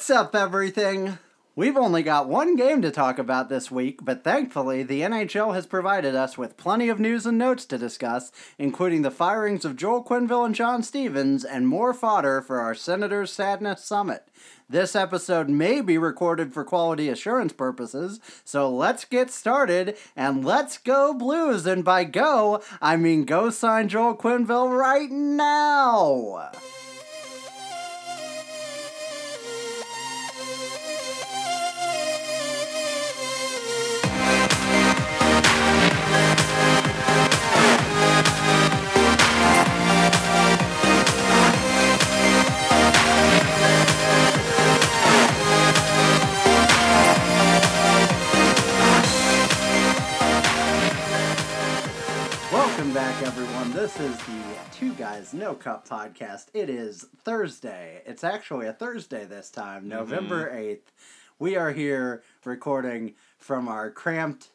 What's up, everything? We've only got one game to talk about this week, but thankfully, the NHL has provided us with plenty of news and notes to discuss, including the firings of Joel Quenneville and John Stevens, and more fodder for our Senator's Sadness Summit. This episode may be recorded for quality assurance purposes, so let's get started and let's go Blues. And by go, I mean go sign Joel Quenneville right now. Welcome back, everyone. This is the Two Guys No Cup podcast. It is Thursday. It's actually a Thursday this time, mm-hmm. November 8th. We are here recording from our cramped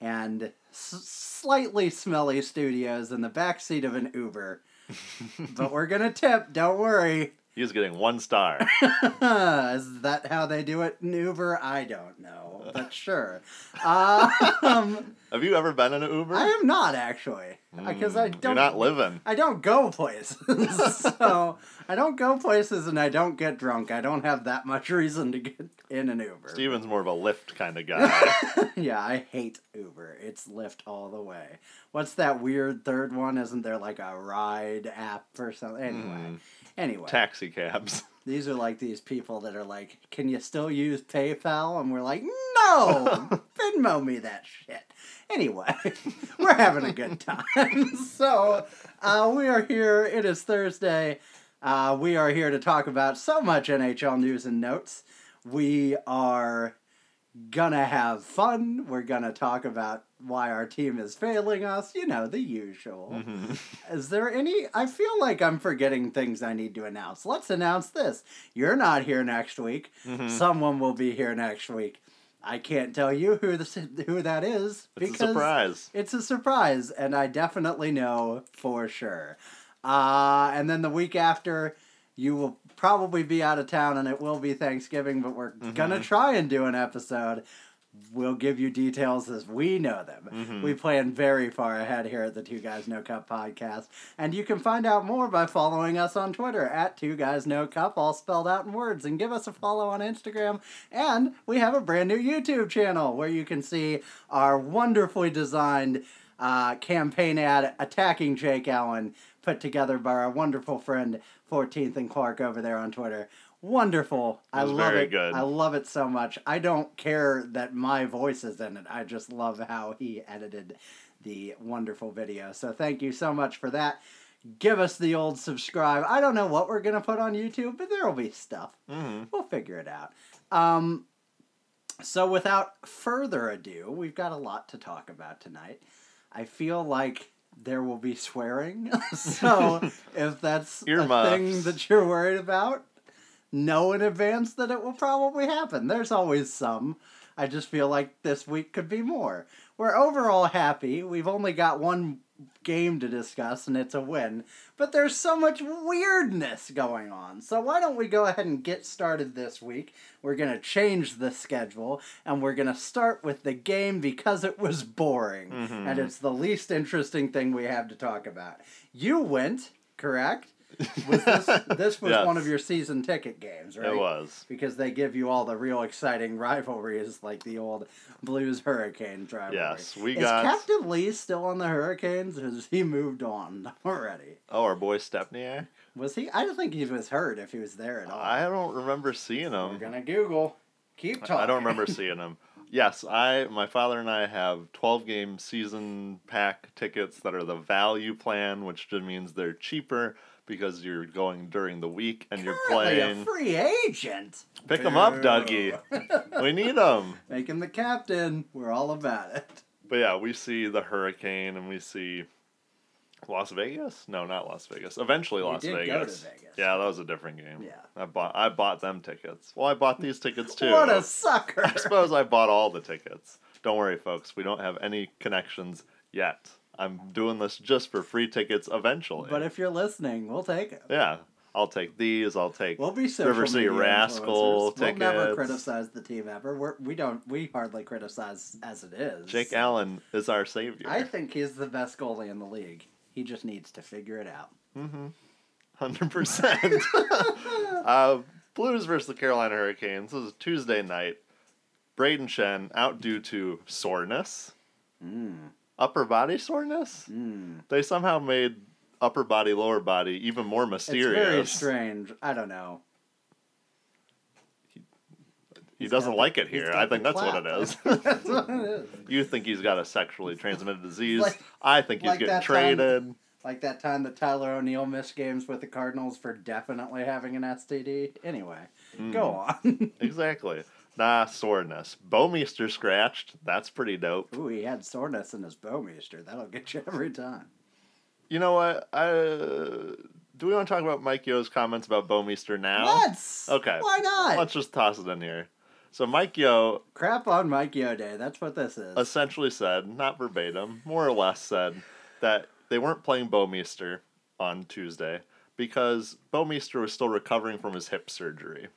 and s- slightly smelly studios in the backseat of an Uber. but we're going to tip, don't worry. He was getting one star. is that how they do it in Uber? I don't know, but sure. Um, Have you ever been in an Uber? I am not actually because I Mm, don't. You're not living. I don't go places, so I don't go places and I don't get drunk. I don't have that much reason to get in an Uber. Steven's more of a Lyft kind of guy. yeah, I hate Uber. It's Lyft all the way. What's that weird third one? Isn't there like a ride app or something? Anyway, Mm. Anyway, Taxi cabs. these are like these people that are like, "Can you still use PayPal?" And we're like, "No, Venmo me that shit." Anyway, we're having a good time. so, uh, we are here. It is Thursday. Uh, we are here to talk about so much NHL news and notes. We are gonna have fun. We're gonna talk about why our team is failing us. You know, the usual. Mhm. Is there any? I feel like I'm forgetting things I need to announce. Let's announce this. You're not here next week. Mhm. Someone will be here next week. I can't tell you who this who that is It's a surprise. it's a surprise, and I definitely know for sure. Uh, and then the week after, you will probably be out of town, and it will be Thanksgiving. But we're gonna try and do an episode. We'll give you details as we know them. Mhm. We plan very far ahead here at the Two Guys No Cup podcast, and you can find out more by following us on Twitter at Two Guys No Cup, all spelled out in words, and give us a follow on Instagram. And we have a brand new YouTube channel where you can see our wonderfully designed uh, campaign ad attacking Jake Allen, put together by our wonderful friend 14th and Clark over there on Twitter. Wonderful. I love very it. good. I love it so much. I don't care that my voice is in it. I just love how he edited the wonderful video. So thank you so much for that. Give us the old subscribe. I don't know what we're going to put on YouTube, but there will be stuff. hmm We'll figure it out. Um, so, without further ado, we've got a lot to talk about tonight. I feel like there will be swearing. so, if that's a thing that you're worried about, know in advance that it will probably happen. There's always some. I just feel like this week could be more. We're overall happy. We've only got one game to discuss, and it's a win. But there's so much weirdness going on. So why don't we go ahead and get started this week? We're going to change the schedule, and we're going to start with the game because it was boring. Mhm. And it's the least interesting thing we have to talk about. You went, correct? Was this, this was Yes. one of your season ticket games, right? It was. because they give you all the real exciting rivalries like the old Blues Hurricane rivalry. Yes, we Is got. Captain Lee still on the Hurricanes? Has he moved on already? Oh, our boy Stempniak. Eh? Was he? I don't think he was hurt if he was there at all. I don't remember seeing him. We're gonna Google. Keep talking. I don't remember seeing him. Yes, I my father and I have 12 game season pack tickets that are the value plan, which just means they're cheaper because you're going during the week and you're Currently playing. a free agent. Pick 'em up, Dougie. We need them. Make him the captain. We're all about it. But yeah, we see the hurricane and we see Las Vegas. No, not Las Vegas. Eventually, You Las did go to Vegas. Vegas. Yeah, that was a different game. Yeah. I bought I bought them tickets. Well, I bought these tickets too. What a sucker! I suppose I bought all the tickets. Don't worry, folks. We don't have any connections yet. I'm doing this just for free tickets eventually. But if you're listening, we'll take it. yeah, I'll take these. I'll take We'll be social River City Rascal influencers. We'll never criticize the team ever. We're, we don't. We hardly criticize as it is. Jake Allen is our savior. I think he's the best goalie in the league. He just needs to figure it out. Mm-hmm. Hundred percent. Uh, Blues versus the Carolina Hurricanes. This is Tuesday night. Brayden Schenn out due to soreness, Mm. Upper body soreness. Mm. They somehow made upper body, lower body even more mysterious. It's very strange. I don't know. He He's doesn't got like the- it here. I think that's what it clap. is. that's what it is. you think he's got a sexually transmitted disease? Like- I think he's like getting that time- traded. Like that time that Tyler O'Neill missed games with the Cardinals for definitely having an STD. Anyway, Mm. go on. Exactly. Nah, soreness. Bouwmeester scratched. That's pretty dope. Ooh, he had soreness in his bowmeister. That'll get you every time. You know what? I do we want to talk about Mike Yeo's comments about Bouwmeester now? Let's. Okay. Why not? Let's just toss it in here. So Mike Yeo Crap on Mike Yeo Day. That's what this is. essentially said, not verbatim, more or less said that they weren't playing Bouwmeester on Tuesday because Bouwmeester was still recovering from his hip surgery.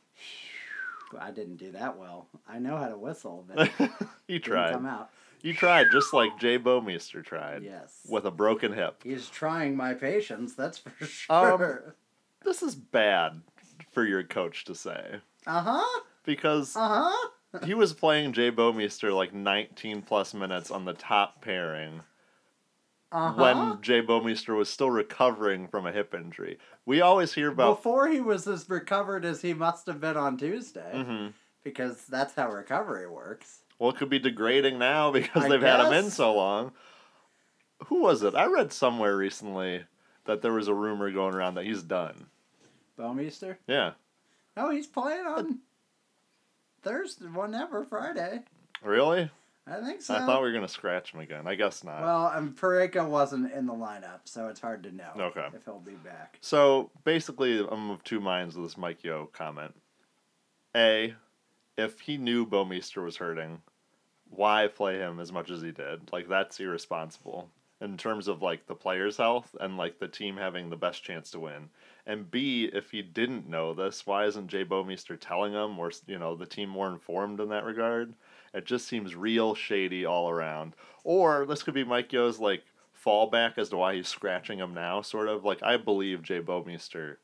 I didn't do that well. I know how to whistle, but he tried. come out. You tried just like Jay Bouwmeester tried Yes. with a broken hip. He's trying my patience, that's for Um, sure. This is bad for your coach to say Uh huh. because Uh huh. he was playing Jay Bouwmeester like 19 plus minutes on the top pairing Uh huh. when Jay Bouwmeester was still recovering from a hip injury. We always hear about. Before he was as recovered as he must have been on Tuesday, Mhm. because that's how recovery works. Well, it could be degrading now because I they've had him in so long. Who was it? I read somewhere recently that there was a rumor going around that he's done. Bouwmeester? Yeah. No, he's playing on Thursday, whenever, Friday. Really? I think so. I thought we were going to scratch him again. I guess not. Well, um, Parayko wasn't in the lineup, so it's hard to know Okay. if he'll be back. So basically, I'm of two minds with this Mike Yeo comment. A, if he knew Bouwmeester was hurting, why play him as much as he did? Like that's irresponsible in terms of like the player's health and like the team having the best chance to win. And B, if he didn't know this, why isn't Jay Bouwmeester telling him or you know the team more informed in that regard? It just seems real shady all around. Or this could be Mike Yeo's like fallback as to why he's scratching him now, sort of. Like I believe Jay Bouwmeester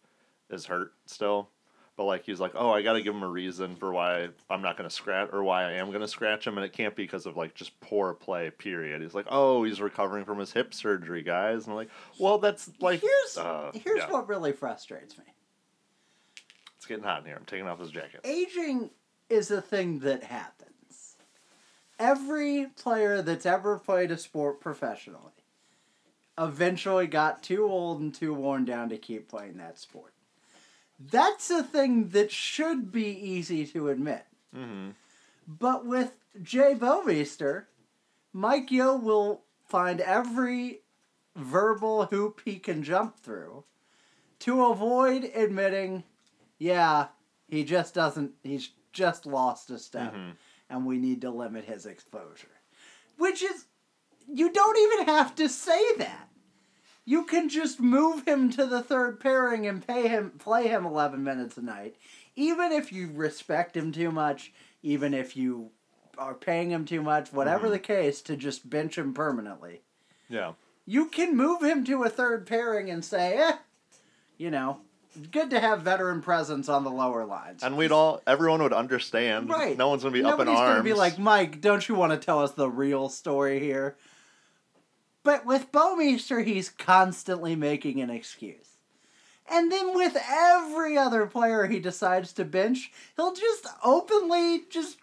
is hurt still. But like he's like, oh, I got to give him a reason for why I'm not gonna scratch or why I am gonna scratch him, and it can't be because of like just poor play. Period. He's like, oh, he's recovering from his hip surgery, guys, and I'm like, well, that's like, here's uh, here's yeah. what really frustrates me. it's getting hot in here. I'm taking off his jacket. Aging is a thing that happens. Every player that's ever played a sport professionally eventually got too old and too worn down to keep playing that sport. That's a thing that should be easy to admit. Mm-hmm. But with Jay Bouwmeester, Mike Yeo will find every verbal hoop he can jump through to avoid admitting, yeah, he just doesn't, he's just lost a step Mhm. And we need to limit his exposure. Which is, you don't even have to say that. You can just move him to the third pairing and pay him play him 11 minutes a night. Even if you respect him too much, even if you are paying him too much, whatever Mhm. the case, to just bench him permanently. Yeah. You can move him to a third pairing and say, eh, you know, good to have veteran presence on the lower lines. And we'd all, everyone would understand. Right. No one's gonna be Nobody's up in arms. gonna be like, Mike, don't you want to tell us the real story here? But with Bouwmeester, he's constantly making an excuse. And then with every other player he decides to bench, he'll just openly just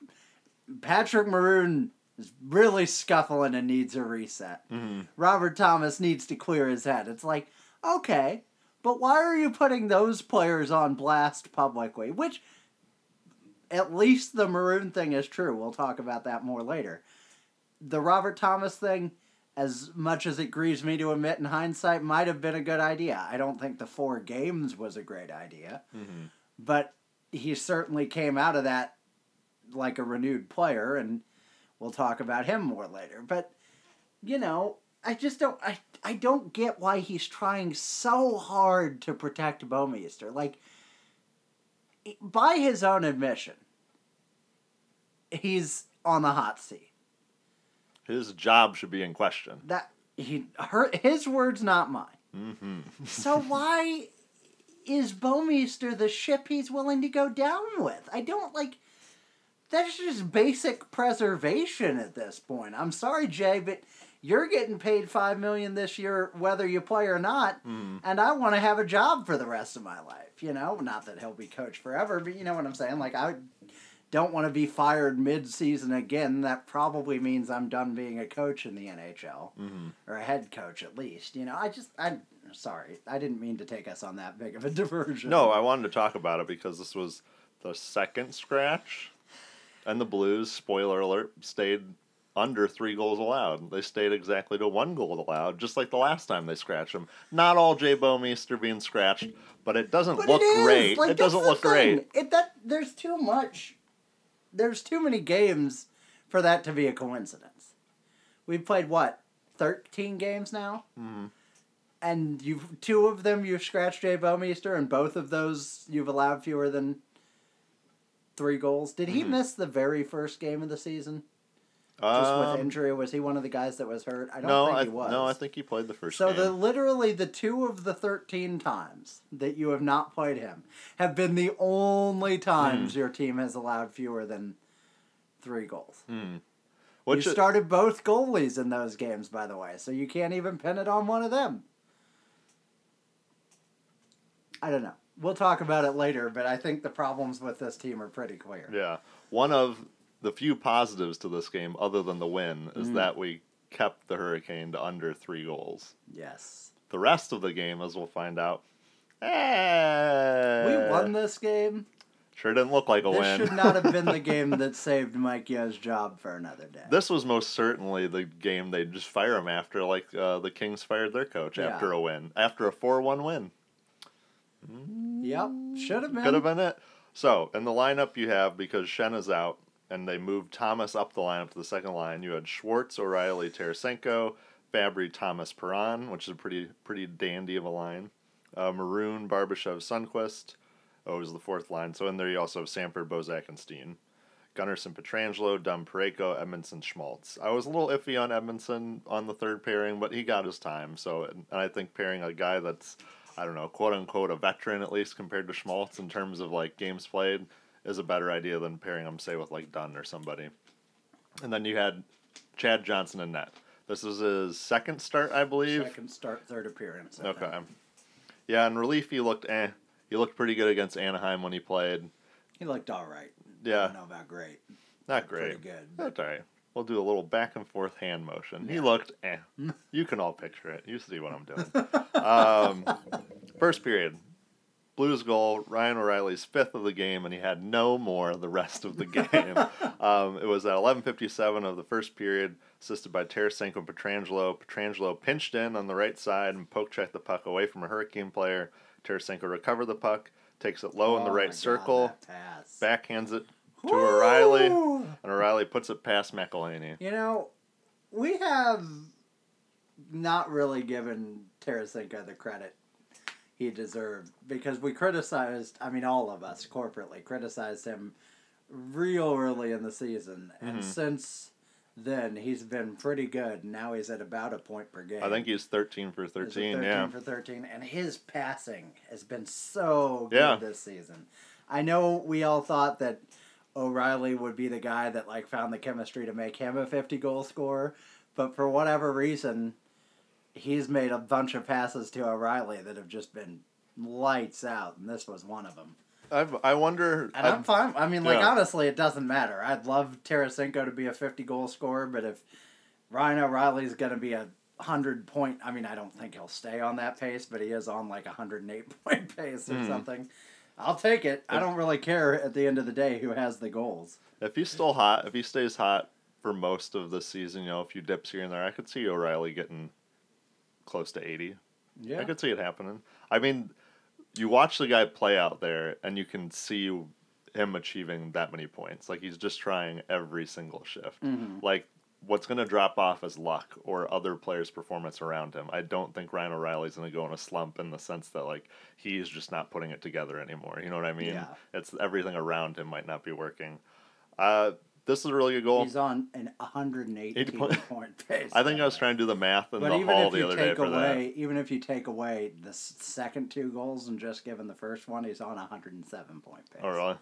Patrick Maroon is really scuffling and needs a reset. Mhm. Robert Thomas needs to clear his head. It's like, okay, but why are you putting those players on blast publicly? Which, at least the Maroon thing is true. We'll talk about that more later. The Robert Thomas thing, as much as it grieves me to admit in hindsight, might have been a good idea. I don't think the four games was a great idea, Mhm. but he certainly came out of that like a renewed player, and we'll talk about him more later. But, you know, I just don't I I don't get why he's trying so hard to protect Bouwmeester. Like by his own admission, he's on the hot seat. His job should be in question. That he her his words, not mine. Mm-hmm. So why is Bouwmeester the ship he's willing to go down with? I don't like. That's just basic preservation at this point. I'm sorry, Jay, but you're getting paid five million this year, whether you play or not, Mm. and I want to have a job for the rest of my life. You know, not that he'll be coach forever, but you know what I'm saying. Like I don't want to be fired mid-season again. That probably means I'm done being a coach in the NHL Mm-hmm. or a head coach at least. You know, I just I sorry, I didn't mean to take us on that big of a diversion. No, I wanted to talk about it because this was the second scratch, and the Blues, spoiler alert, stayed under three goals allowed. They stayed exactly to one goal allowed, just like the last time they scratched him. Not all Jay Bouwmeester being scratched, but it doesn't but look it great. Like, it doesn't look thing. great. It that there's too much. There's too many games for that to be a coincidence. We've played what thirteen games now, Mhm. and you've two of them you've scratched Jay Bouwmeester, and both of those you've allowed fewer than three goals. Did he Mhm. miss the very first game of the season? Just with Um, injury, was he one of the guys that was hurt? I don't no, think I, he was. no, I think he played the first So game. the literally the two of the thirteen times that you have not played him have been the only times your team has allowed fewer than three goals. Which you i- started both goalies in those games, by the way, so you can't even pin it on one of them. I don't know. We'll talk about it later, but I think the problems with this team are pretty clear. Yeah. One of the few positives to this game, other than the win, is Mm. that we kept the Hurricane to under three goals. Yes. The rest of the game, as we'll find out, eh, We won this game. Sure didn't look like a This win. should not have been the game that saved Mike Yeo's job for another day. this was most certainly the game they'd just fire him after, like uh, the Kings fired their coach Yeah. after a win, after a 4 1 win. Yep, should have been. Could have been it. So, in the lineup you have, because Schenn is out, and they moved Thomas up the lineup to the second line, you had Schwartz, O'Reilly, Tarasenko, Fabbri, Thomas, Perron, which is a pretty pretty dandy of a line. Uh, Maroon, Barbashev, Sundqvist. Oh, was the fourth line. So in there you also have Sanford, Bozak, and Steen. Gunnarsson, Pietrangelo, Dunn, Parayko, Edmundson, Schmaltz. I was a little iffy on Edmundson on the third pairing, but he got his time. So, and I think pairing a guy that's, I don't know, quote unquote, a veteran at least compared to Schmaltz in terms of like games played is a better idea than pairing him, say, with like Dunn or somebody. And then you had Chad Johnson in net. This is his second start, I believe. Second start, third appearance. I Okay. think. Yeah, in relief he looked eh. He looked pretty good against Anaheim when he played. He looked all right. Yeah, don't know about great. not great. Pretty good. That's all right. We'll do a little back and forth hand motion. He looked eh. You can all picture it. You see what I'm doing. um, first period. Blues goal, Ryan O'Reilly's fifth of the game, and he had no more the rest of the game. um, it was at 11.57 of the first period, assisted by Tarasenko and Pietrangelo. Pietrangelo pinched in on the right side and poke checked the puck away from a Hurricane player. Tarasenko recovered the puck, takes it low in the Oh right God, circle, backhands it to O'Reilly, and O'Reilly puts it past McElhinney. You know, we have not really given Tarasenko the credit he deserved because we criticized, I mean, all of us corporately criticized him real early in the season. And Mhm. since then, he's been pretty good. Now he's at about a point per game. I think he's 13 for He's at 13, yeah. for 13, and his passing has been so good Yeah. this season. I know we all thought that O'Reilly would be the guy that like found the chemistry to make him a 50 goal scorer, but for whatever reason, he's made a bunch of passes to O'Reilly that have just been lights out, and this was one of them. I've, I wonder. And I'm I've- fine. I mean, like Yeah. honestly, it doesn't matter. I'd love Tarasenko to be a 50 goal scorer, but if Ryan O'Reilly's going to be a 100 point, I mean, I don't think he'll stay on that pace, but he is on like a 108 point pace or Mhm. something. I'll take it. I don't really care at the end of the day who has the goals. if he's still hot, if he stays hot for most of the season, you know, a few dips here and there, I could see O'Reilly getting close to 80. Yeah. I could see it happening. I mean, you watch the guy play out there, and you can see him achieving that many points. Like he's just trying every single shift. Mhm. Like what's going to drop off is luck or other players' performance around him. I don't think Ryan O'Reilly's going to go in a slump in the sense that like he's just not putting it together anymore. You know what I mean? Yeah. It's everything around him might not be working. Uh, this is a really good goal. He's on an 118 point- point pace. I think I was trying to do the math in But the hall the other day take for away, even if you take away the second two goals and just given the first one, he's on a 107 point pace. that. Oh, really?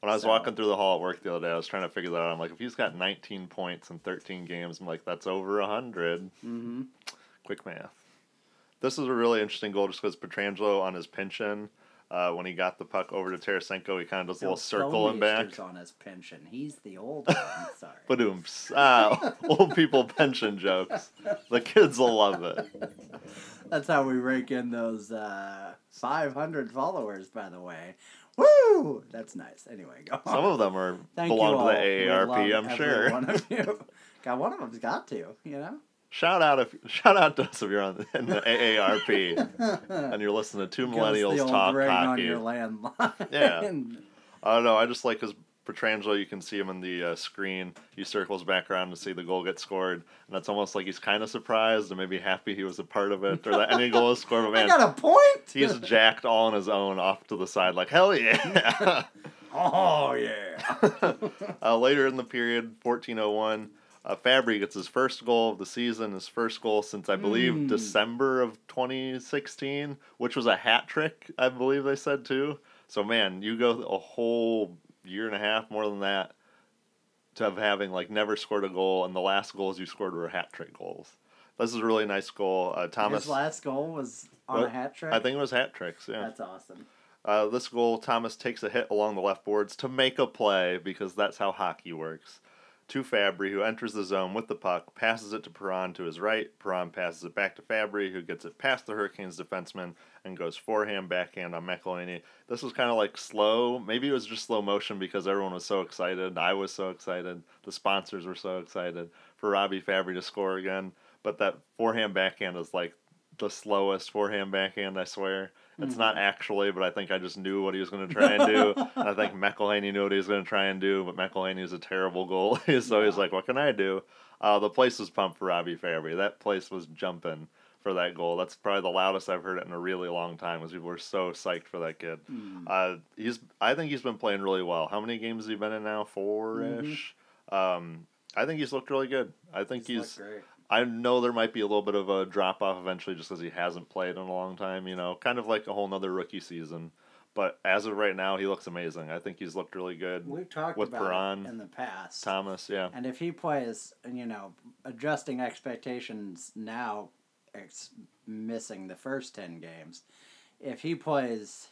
When I was So- walking through the hall at work the other day, I was trying to figure that out. I'm like, if he's got 19 points in 13 games, I'm like, that's over 100. Mm-hmm. Quick math. This is a really interesting goal just because Pietrangelo on his in, uh, when he got the puck over to Tarasenko, he kind of does a little circle and back. on his pension. He's the old one. Sorry. Badooms. Ah, old people pension jokes. The kids will love it. That's how we rake in those uh, 500 followers, by the way. Woo! That's nice. Anyway, go on. Some of them are Thank belong to the AARP, I'm sure. One of you. God, one of them's got to, you know? Shout out if shout out to us if you're on in the AARP and you're listening to two Give us the millennials old talk hockey. your landline. Yeah. I don't know. I just like his Pietrangelo. You can see him in the uh, screen. He circles back around to see the goal get scored, and it's almost like he's kind of surprised and maybe happy he was a part of it or that any goal was scored. But I man, got a point. he's jacked all on his own off to the side, like hell yeah. oh yeah. uh, later in the period, fourteen oh one. Uh, Fabbri gets his first goal of the season, his first goal since I believe Mm. December of 2016, which was a hat trick, I believe they said too. So man, you go a whole year and a half more than that to have having like never scored a goal, and the last goals you scored were hat trick goals. This is a really nice goal. Uh, Thomas, His last goal was on a hat trick. I think it was hat tricks. Yeah. That's awesome. Uh, this goal, Thomas takes a hit along the left boards to make a play because that's how hockey works. To Fabbri, who enters the zone with the puck, passes it to Perron to his right. Perron passes it back to Fabbri, who gets it past the Hurricanes defenseman and goes forehand, backhand on McElhinney. This was kind of like slow. Maybe it was just slow motion because everyone was so excited. I was so excited. The sponsors were so excited for Robbie Fabbri to score again. But that forehand, backhand is like the slowest forehand backhand, I swear. It's not actually, but I think I just knew what he was going to try and do. and I think McElhinney knew what he was going to try and do, but McElhinney is a terrible goalie, so he's Yeah. like, what can I do? Uh, the place was pumped for Robbie Fabbri. That place was jumping for that goal. That's probably the loudest I've heard it in a really long time because people were so psyched for that kid. Mm. Uh, he's, I think he's been playing really well. How many games has he been in now? Four ish. Um, I think he's looked really good. I think He's he's. I know there might be a little bit of a drop off eventually just because he hasn't played in a long time, you know, kind of like a whole nother rookie season. But as of right now, he looks amazing. I think he's looked really good. We've talked with about Perron, in the past. Thomas, yeah. And if he plays, you know, adjusting expectations now, ex- missing the first 10 games, if he plays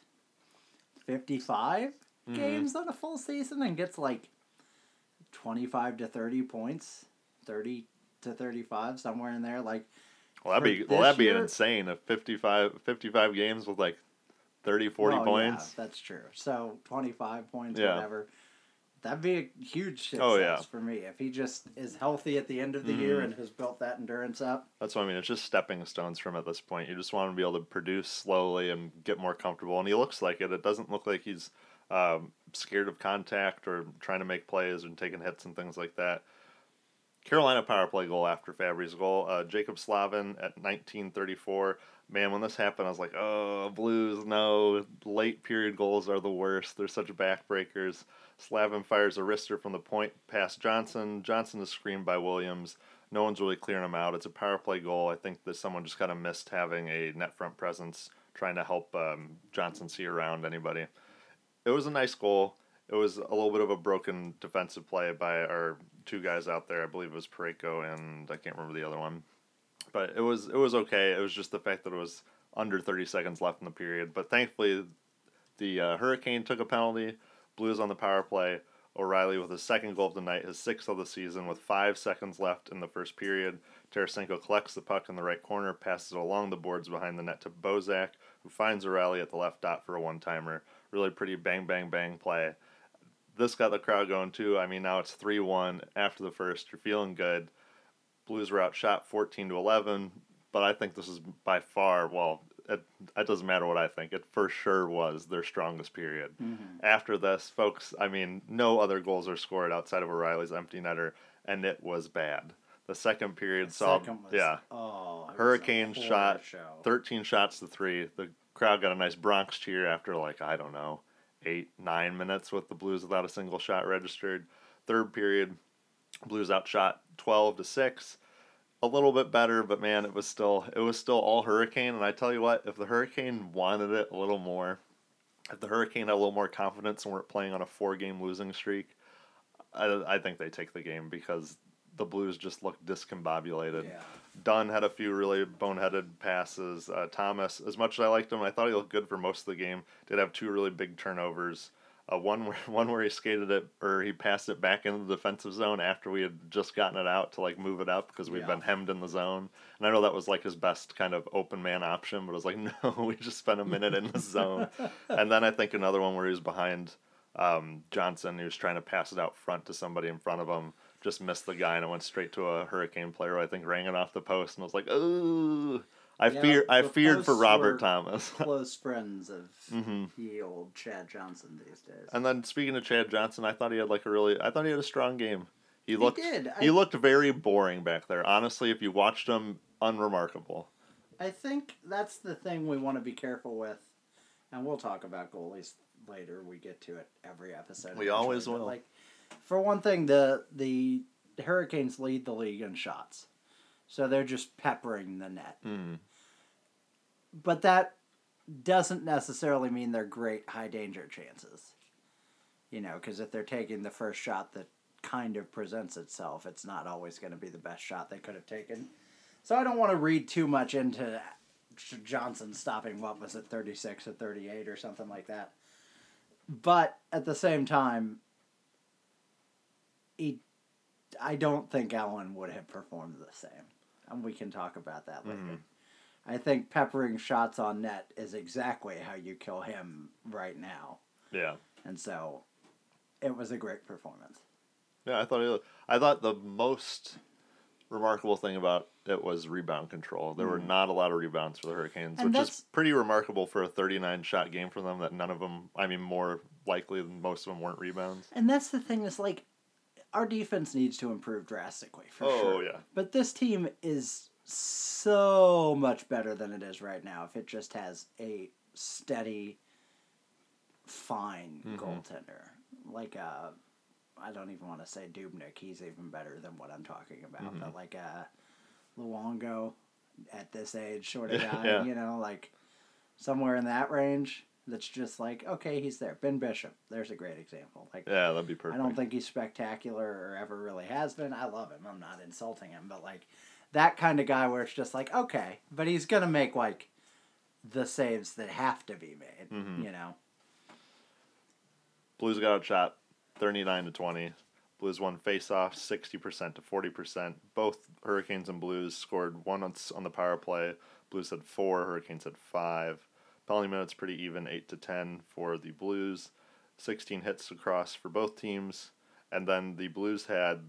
55 Mhm. games on a full season and gets like 25 to 30 points, 30 to 35, somewhere in there, like, Well, that'd be well, that'd be year- insane. If 55, 55 games with like 30, 40 well, points. Yeah, that's true. So 25 points, Yeah. whatever. That'd be a huge success Oh, yeah. for me. If he just is healthy at the end of the year Mhm. and has built that endurance up. That's what I mean. It's just stepping stones from at this point. You just want to be able to produce slowly and get more comfortable. And he looks like it. It doesn't look like he's um, scared of contact or trying to make plays and taking hits and things like that. Carolina power play goal after Fabbri's goal. Uh, Jaccob Slavin at 1934. Man, when this happened, I was like, oh, Blues, no. Late period goals are the worst. They're such backbreakers. Slavin fires a wrister from the point past Johnson. Johnson is screened by Williams. No one's really clearing him out. It's a power play goal. I think that someone just kind of missed having a net front presence, trying to help um, Johnson see around anybody. It was a nice goal. It was a little bit of a broken defensive play by our two guys out there. I believe it was Parayko and I can't remember the other one. But it was it was okay. It was just the fact that it was under 30 seconds left in the period. But thankfully, the uh, Hurricane took a penalty. Blues on the power play. O'Reilly with his second goal of the night, his sixth of the season, with five seconds left in the first period. Tarasenko collects the puck in the right corner, passes it along the boards behind the net to Bozak, who finds O'Reilly at the left dot for a one timer. Really pretty bang, bang, bang play. This got the crowd going too. I mean, now it's 3 1 after the first. You're feeling good. Blues were outshot 14 to 11, but I think this is by far, well, it, it doesn't matter what I think. It for sure was their strongest period. Mm-hmm. After this, folks, I mean, no other goals are scored outside of O'Reilly's empty netter, and it was bad. The second period saw Second was, yeah, Oh, it Hurricane shot show. 13 shots to 3. The crowd got a nice Bronx cheer after like I don't know, 8 9 minutes with the Blues without a single shot registered. Third period Blues outshot 12 to 6. A little bit better, but man, it was still it was still all Hurricane and I tell you what, if the Hurricane wanted it a little more, if the Hurricane had a little more confidence and weren't playing on a four game losing streak, I, I think they take the game because the Blues just looked discombobulated. Yeah. Dunn had a few really boneheaded passes. Uh, Thomas, as much as I liked him, I thought he looked good for most of the game. Did have two really big turnovers. Uh, one where one where he skated it or he passed it back into the defensive zone after we had just gotten it out to like move it up because we'd Yeah. been hemmed in the zone. And I know that was like his best kind of open man option, but I was like, no, we just spent a minute in the zone. And then I think another one where he was behind um, Johnson, he was trying to pass it out front to somebody in front of him, just missed the guy and it went straight to a Hurricane player. Who I think rang it off the post and I was like, oh. I Yeah, fear I feared for Robert Thomas. Close friends of Mhm. the old Chad Johnson these days. And then speaking of Chad Johnson, I thought he had like a really I thought he had a strong game. He looked did. he I- looked very boring back there. Honestly, if you watched him, unremarkable. I think that's the thing we want to be careful with, and we'll talk about goalies later. We get to it every episode. We always will. Like, for one thing, the the Hurricanes lead the league in shots, so they're just peppering the net. Mm. But that doesn't necessarily mean they're great high danger chances. You know, because if they're taking the first shot that kind of presents itself, it's not always going to be the best shot they could have taken. So I don't want to read too much into Johnson stopping what was it, thirty six or thirty eight or something like that. But at the same time, he, I don't think Allen would have performed the same, and we can talk about that later. Mhm. I think peppering shots on net is exactly how you kill him right now, Yeah. and so it was a great performance. Yeah, I thought he, I thought the most remarkable thing about it was rebound control. There were not a lot of rebounds for the Hurricanes, Mm. And which is pretty remarkable for a 39 shot game for them that none of them, I mean more likely than most of them weren't rebounds. And that's the thing is like our defense needs to improve drastically for Oh, sure. yeah. But this team is so much better than it is right now if it just has a steady fine Mhm. goaltender. Like uh I don't even want to say Dubnyk, he's even better than what I'm talking about. Mhm. But like uh Luongo at this age sort of guy, Yeah. you know, like somewhere in that range that's just like, okay, he's there. Ben Bishop, there's a great example. Like Yeah, that'd be perfect. I don't think he's spectacular or ever really has been. I love him. I'm not insulting him, but like that kind of guy where it's just like, okay, but he's gonna make like the saves that have to be made. Mhm. You know. Blues got outshot 39 to 20. Blues won face-off 60% to 40%. Both Hurricanes and Blues scored one on, on the power play. Blues had four, Hurricanes had five. Penalty minutes pretty even, 8 to 10 for the Blues. 16 hits across for both teams. And then the Blues had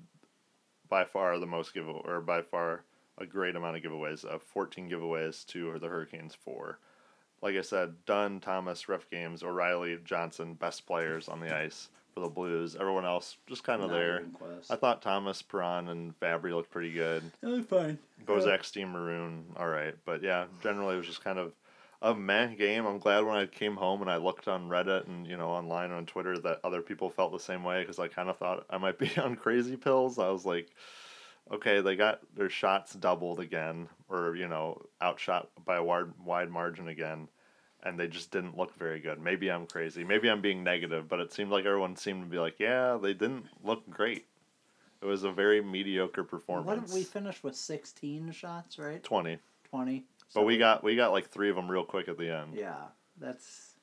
by far the most give or by far a great amount of giveaways of 14 giveaways to or the Hurricanes 4 like I said, Dunn, Thomas, ref games, O'Reilly, Johnson, best players on the ice for the Blues. Everyone else just kind of there. I thought Thomas, Perron, and Fabbri looked pretty good. It was fine. Bozak, Steen, Maroon, all right. But yeah, generally it was just kind of a meh game. I'm glad when I came home and I looked on Reddit and you know online on Twitter that other people felt the same way because I kind of thought I might be on crazy pills. I was like, okay, they got their shots doubled again, or you know, outshot by a wide wide margin again, and they just didn't look very good. Maybe I'm crazy. Maybe I'm being negative, but it seemed like everyone seemed to be like, yeah, they didn't look great. It was a very mediocre performance. What did we finish with? Sixteen shots, right? Twenty. Twenty. But we got we got like three of them real quick at the end. Yeah, that's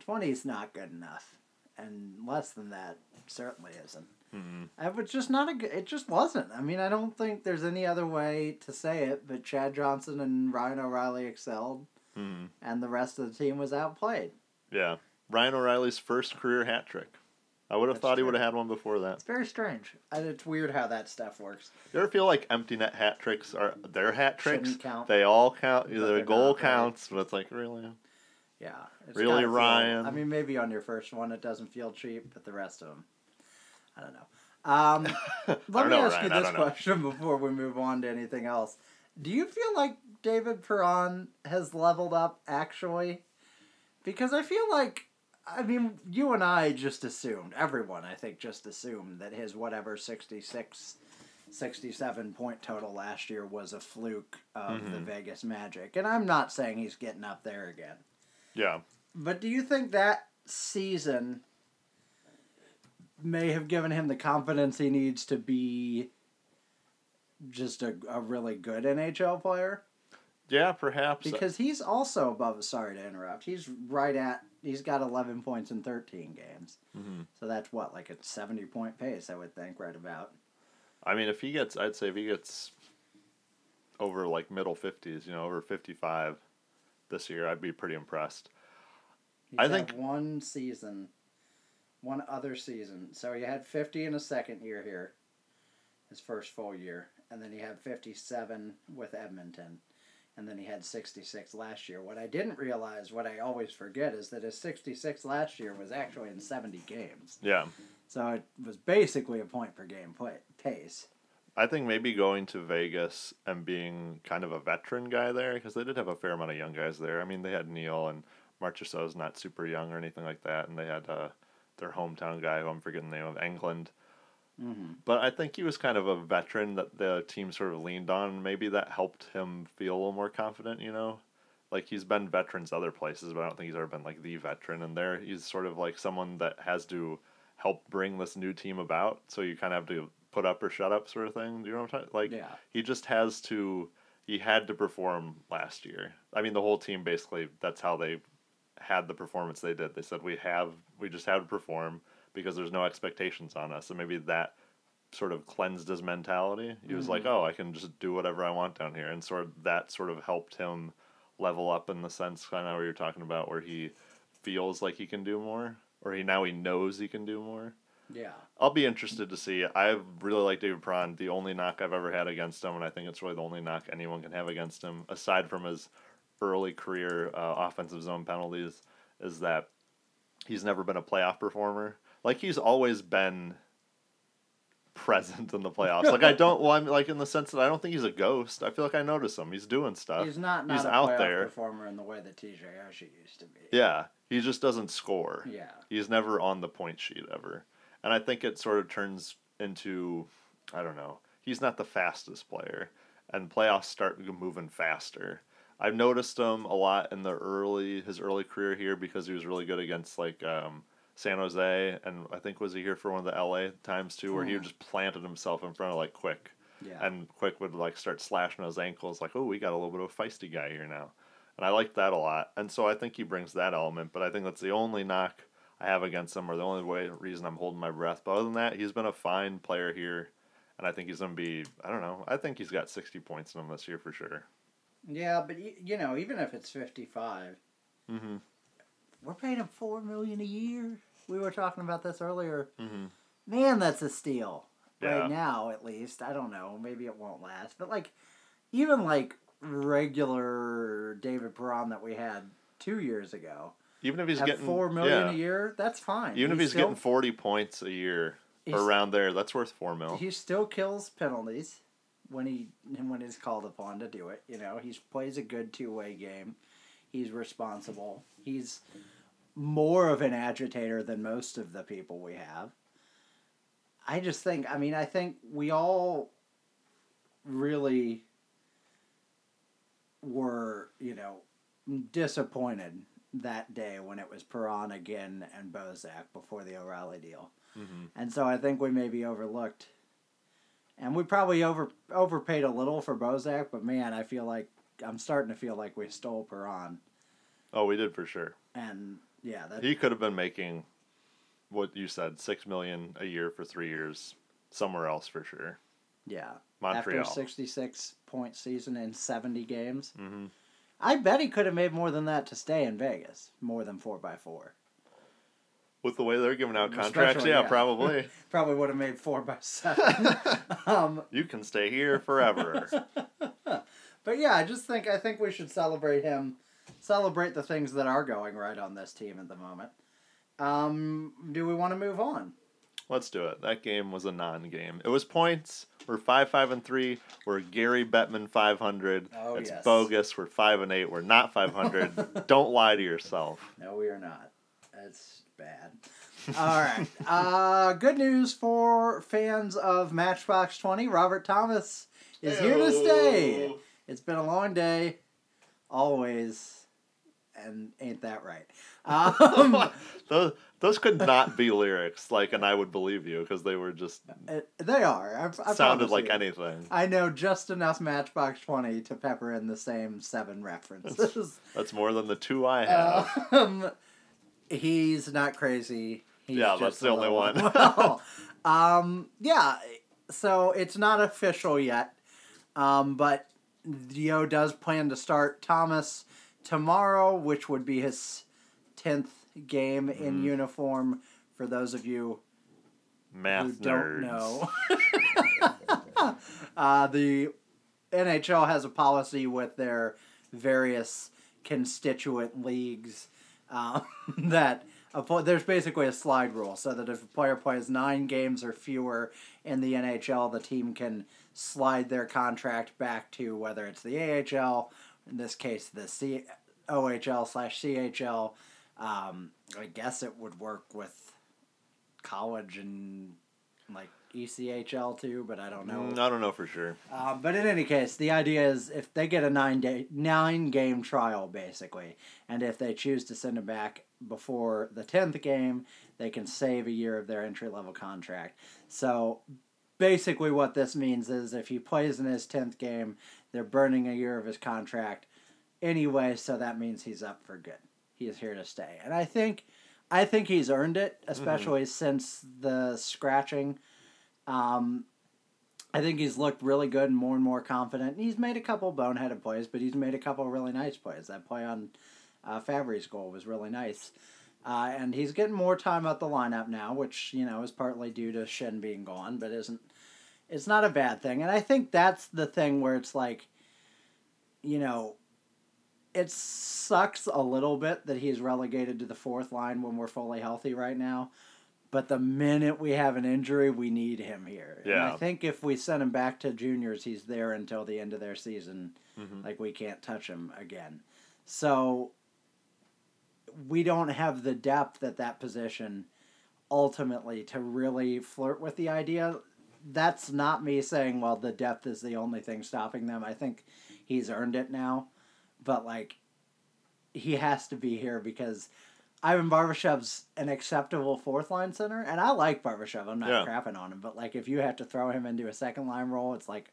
twenty is not good enough, and less than that certainly isn't. Mhm. It was just not a good. It just wasn't. I mean, I don't think there's any other way to say it. But Chad Johnson and Ryan O'Reilly excelled, Mhm. and the rest of the team was outplayed. Yeah. Ryan O'Reilly's first career hat trick. I would have That's thought he true. would have had one before that. It's very strange. And it's weird how that stuff works. You ever feel like empty net hat tricks are their hat tricks? Shouldn't count. They all count. But Their they're goal not, right? counts, but it's like really. Yeah. It's Really, feel- Ryan? I mean, maybe on your first one it doesn't feel cheap, but the rest of them, I don't know. Um, let me know, ask Ryan, you this don't know. question before we move on to anything else. Do you feel like David Perron has leveled up actually? Because I feel like, I mean, you and I just assumed, everyone I think just assumed that his whatever 66, 67 point total last year was a fluke of the Mm-hmm. Vegas Magic. And I'm not saying he's getting up there again. Yeah. But do you think that season may have given him the confidence he needs to be just a, a really good NHL player? Yeah, perhaps. Because he's also above, sorry to interrupt, he's right at, he's got 11 points in 13 games. Mhm. So that's what, like a 70 point pace, I would think, right about. I mean, if he gets, I'd say if he gets over like middle 50s, you know, over 55 this year, I'd be pretty impressed. He's I think- one season, one other season. So he had 50 in a second year here, his first full year. And then he had 57 with Edmonton. And then he had 66 last year. What I didn't realize, what I always forget, is that his 66 last year was actually in 70 games. Yeah. So it was basically a point per game play, pace. I think maybe going to Vegas and being kind of a veteran guy there, because they did have a fair amount of young guys there. I mean, they had Neal and Marchessault's not super young or anything like that, and they had uh, their hometown guy, who I'm forgetting the name of, Engelland. Mm-hmm. But I think he was kind of a veteran that the team sort of leaned on. Maybe that helped him feel a little more confident, you know? Like he's been veterans other places, but I don't think he's ever been like the veteran. And there he's sort of like someone that has to help bring this new team about. So you kind of have to put up or shut up sort of thing. Do you know what I'm talking Like Yeah. he just has to he had to perform last year. I mean the whole team basically that's how they had the performance they did. They said we have we just have to perform because there's no expectations on us. And maybe that sort of cleansed his mentality. He was like, "Oh, I can just do whatever I want down here," and sort of that sort of helped him level up in the sense kind of where you're talking about, where he feels like he can do more, or he now he knows he can do more. Yeah. I'll be interested to see. I really like David Perron. The only knock I've ever had against him, and I think it's really the only knock anyone can have against him, aside from his early career uh, offensive zone penalties, is that he's never been a playoff performer. Like he's always been present in the playoffs. Like I don't. Well, I'm like in the sense that I don't think he's a ghost. I feel like I notice him. He's doing stuff. He's not, not he's a out there. performer in the way that TJ Oshie used to be. Yeah, he just doesn't score. Yeah. He's never on the point sheet ever. And I think it sort of turns into I don't know. He's not the fastest player and playoffs start moving faster. I've noticed him a lot in the early his early career here because he was really good against like um, San Jose and I think was he here for one of the LA times too where he Hmm. just planted himself in front of like Quick Yeah. and Quick would like start slashing his ankles like oh we got a little bit of a feisty guy here now and I like that a lot and so I think he brings that element but I think that's the only knock I have against him or the only way reason I'm holding my breath but other than that he's been a fine player here and I think he's gonna be I don't know I think he's got sixty points in him this year for sure Yeah, but you know, even if it's fifty-five, mm-hmm. We're paying him four million a year. We were talking about this earlier. Mm-hmm. Man, that's a steal Yeah. right now. At least I don't know. Maybe it won't last, but like, even like regular David Perron that we had two years ago even if he's getting four million yeah. a year, that's fine. even if he's still, getting forty points a year he's- around there that's worth four mil he still kills penalties when he when he's called upon to do it. You know, he plays a good two way game. He's responsible. He's more of an agitator than most of the people we have. I just think. I mean, I think we all really were, you know, disappointed that day when it was Perron again and Bozak before the O'Reilly deal. mm-hmm. And so I think we maybe overlooked. And we probably over overpaid a little for Bozak, but man, I feel like I'm starting to feel like we stole Perron. oh we did for sure And yeah, that He could have been making what you said, six million a year for three years somewhere else for sure. yeah. Montreal. After 66 point season in 70 games. Mm-hmm. I bet he could have made more than that to stay in Vegas. More than four by four. With the way they're giving out contracts, yeah, yeah. probably. Probably would have made four by seven. um, you can stay here forever. But yeah, I just think I think we should celebrate him, celebrate the things that are going right on this team at the moment. Um, do we want to move on? Let's do it. That game was a non-game. It was points. We're five, five, and three. We're Gary Bettman five hundred. Oh, it's yes. bogus. We're five and eight. We're not five hundred. Don't lie to yourself. No, we are not. That's bad. All right. Uh, good news for fans of Matchbox 20. Robert Thomas is here to stay. It's been a long day, always, and ain't that right? Um, those those could not be lyrics. Like, and I would believe you because they were just it- they are. I, I sounded like you. anything. I know just enough Matchbox 20 to pepper in the same seven references. That's more than the two I have. um, he's not crazy. He's Yeah, just that's the only one. well, um, yeah, so it's not official yet, um, but Yeo does plan to start Thomas tomorrow, which would be his tenth game in Mm-hmm. uniform. For those of you Math who nerds. don't know. uh, the NHL has a policy with their various constituent leagues um, that a there's basically a slide rule so that if a player plays nine games or fewer in the NHL, the team can slide their contract back to whether it's the AHL, in this case the C- OHL slash CHL. Um, I guess it would work with college and like ECHL too, but I don't know. Mm, I don't know for sure. Um, but in any case, the idea is if they get a nine day nine game trial basically, and if they choose to send him back before the tenth game, they can save a year of their entry level contract. So basically, what this means is if he plays in his tenth game, they're burning a year of his contract anyway. So that means he's up for good. He is here to stay, and I think. I think he's earned it, especially since the scratching. Um, I think he's looked really good and more and more confident. He's made a couple boneheaded plays, but he's made a couple really nice plays. That play on uh, Fabbri's goal was really nice. Uh, and he's getting more time at the lineup now, which, you know, is partly due to Schenn being gone, but isn't it's not a bad thing. And I think that's the thing where it's like, you know, it sucks a little bit that he's relegated to the fourth line when we're fully healthy right now. But the minute we have an injury, we need him here. And Yeah. I think if we send him back to juniors, he's there until the end of their season. Mhm. Like we can't touch him again. So we don't have the depth at that position ultimately to really flirt with the idea. That's not me saying, well, the depth is the only thing stopping them. I think he's earned it now. But, like, he has to be here because Ivan Barbashev's an acceptable fourth line center. And I like Barbashev. I'm not Yeah. crapping on him. But, like, if you have to throw him into a second line role, it's like,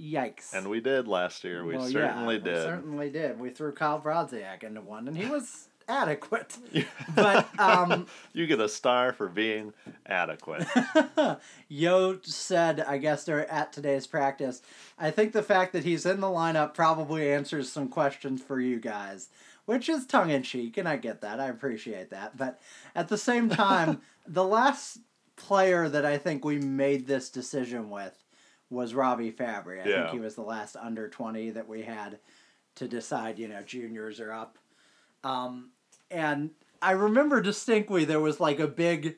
yikes. And we did last year. We Well, yeah, certainly We did. certainly did. We threw Kyle Brodziak into one, and he was adequate. But um, you get a star for being adequate. Yeo said, I guess they're at today's practice. I think the fact that he's in the lineup probably answers some questions for you guys, which is tongue in cheek, and I get that. I appreciate that. But at the same time, the last player that I think we made this decision with was Robbie Fabbri. I Yeah. think he was the last under 20 that we had to decide, you know, juniors are up. Um, and I remember distinctly there was like a big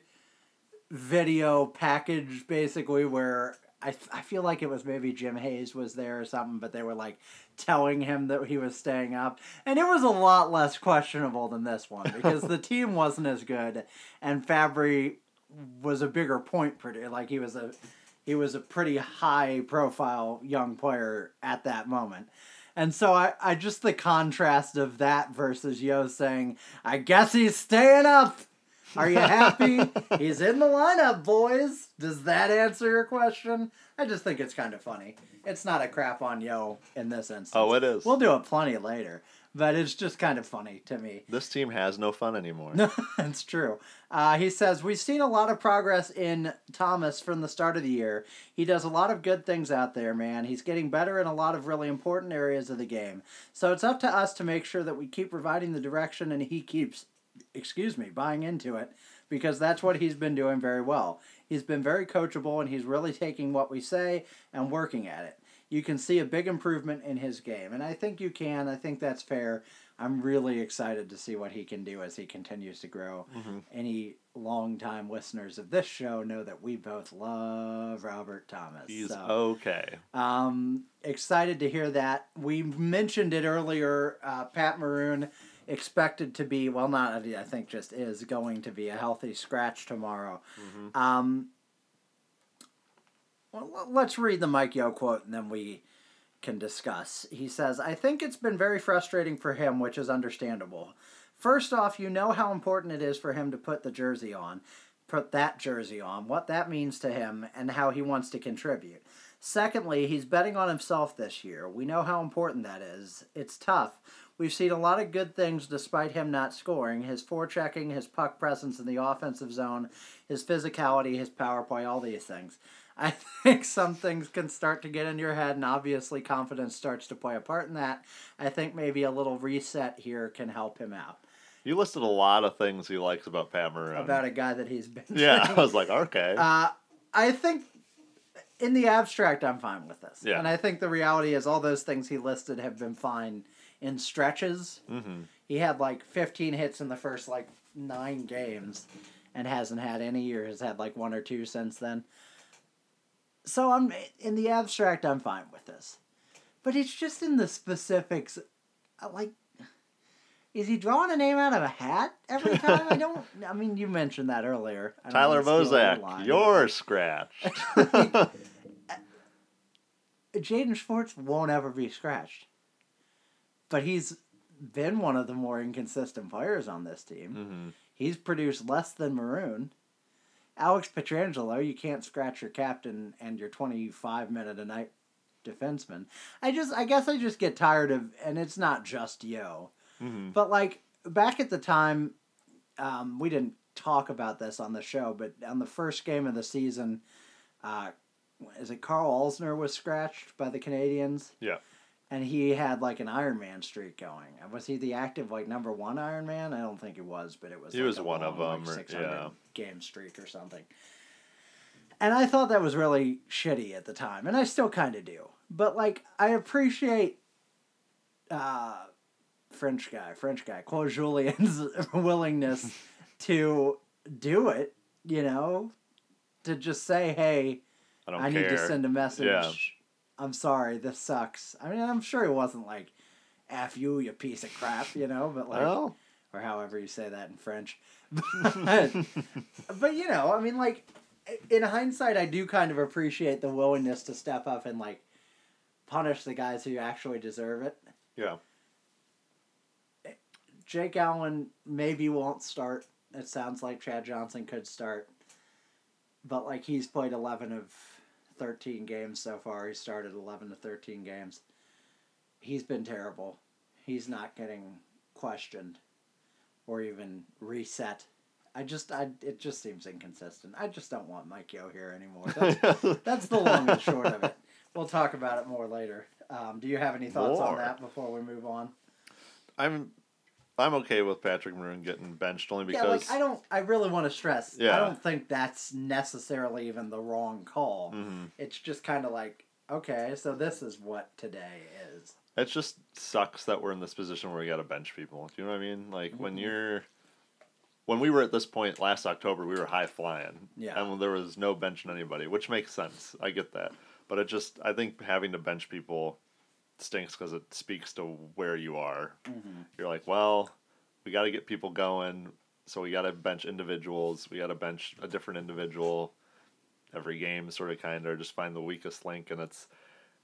video package basically where I, I feel like it was maybe Jim Hayes was there or something, but they were like telling him that he was staying up. And it was a lot less questionable than this one because the team wasn't as good and Fabbri was a bigger point producer. Like he was a he was a pretty high profile young player at that moment. And so I, I just the contrast of that versus Yeo saying, I guess he's staying up. Are you happy? he's in the lineup, boys. Does that answer your question? I just think it's kind of funny. It's not a crap on Yeo in this instance. Oh, it is. We'll do it plenty later, but it's just kind of funny to me. This team has no fun anymore. No, it's true. Uh, he says, We've seen a lot of progress in Thomas from the start of the year. He does a lot of good things out there, man. He's getting better in a lot of really important areas of the game. So it's up to us to make sure that we keep providing the direction and he keeps, excuse me, buying into it because that's what he's been doing very well. He's been very coachable and he's really taking what we say and working at it. You can see a big improvement in his game, and I think you can. I think that's fair. I'm really excited to see what he can do as he continues to grow. Mm-hmm. Any longtime listeners of this show know that we both love Robert Thomas. He's so, okay. um, excited to hear that. We mentioned it earlier. Uh, Pat Maroon expected to be well, not I think just is going to be a healthy scratch tomorrow. Mhm. Um, well, let's read the Mike Yeo quote and then we can discuss. He says, I think it's been very frustrating for him, which is understandable. First off, you know how important it is for him to put the jersey on, put that jersey on, what that means to him, and how he wants to contribute. Secondly, he's betting on himself this year. We know how important that is. It's tough. We've seen a lot of good things despite him not scoring. His forechecking, his puck presence in the offensive zone, his physicality, his power play, all these things. I think some things can start to get in your head, and obviously confidence starts to play a part in that. I think maybe a little reset here can help him out. You listed a lot of things he likes about Pat Maroon. About a guy that he's been. yeah, I was like, okay. Uh, I think in the abstract, I'm fine with this. Yeah. And I think the reality is all those things he listed have been fine in stretches. mm-hmm. He had like 15 hits in the first like nine games and hasn't had any or has had like one or two since then. So I'm in the abstract, I'm fine with this. But it's just in the specifics. uh, Like, is he drawing a name out of a hat every time? I don't. I mean, you mentioned that earlier. Tyler Bozak, you're scratched. Jaden Schwartz won't ever be scratched. But he's been one of the more inconsistent players on this team. hmm He's produced less than Maroon. Alex Pietrangelo, you can't scratch your captain and your 25 minute a night defenseman. I just, I guess I just get tired of, and it's not just Yeo, hmm but like back at the time, um, we didn't talk about this on the show, but on the first game of the season, uh, is it Karl Alzner was scratched by the Canadiens? Yeah. And he had like an Iron Man streak going. Was he the active like number one Iron Man? I don't think he was, but it was. He like was one of them, Like 600 yeah. game streak or something. And I thought that was really shitty at the time, and I still kind of do. But like, I appreciate uh, French guy, French guy, Claude Julien's willingness to do it. You know, to just say, "Hey, I don't I care. need to send a message. Yeah. I'm sorry, this sucks." I mean, I'm sure it wasn't like "f you, you piece of crap," you know, but like, well, or however you say that in French. But, but you know, I mean, like in hindsight, I do kind of appreciate the willingness to step up and like punish the guys who actually deserve it. yeah. Eh, Jake Allen maybe won't start. It sounds like Chad Johnson could start, but like he's played eleven of thirteen games so far. He started eleven to thirteen games. He's been terrible. He's not getting questioned or even reset. I just, I it just seems inconsistent. I just don't want Mike Yeo here anymore. That's, that's the long and short of it. We'll talk about it more later. Um, do you have any thoughts on that before we move on? I'm I'm okay with Patrick Maroon getting benched only because yeah, like I don't. I really want to stress. Yeah. I don't think that's necessarily even the wrong call. Mhm. It's just kind of like, okay, so this is what today is. it just sucks that we're in this position where we got to bench people. Do you know what I mean? Like when Mhm. you're when we were at this point last October, we were high flying. Yeah. And there was no benching anybody, which makes sense. I get that. But it just I think having to bench people stinks because it speaks to where you are. Mm-hmm. You're like, well, we got to get people going, so we got to bench individuals. We got to bench a different individual every game, sort of kind of, or just find the weakest link, and it's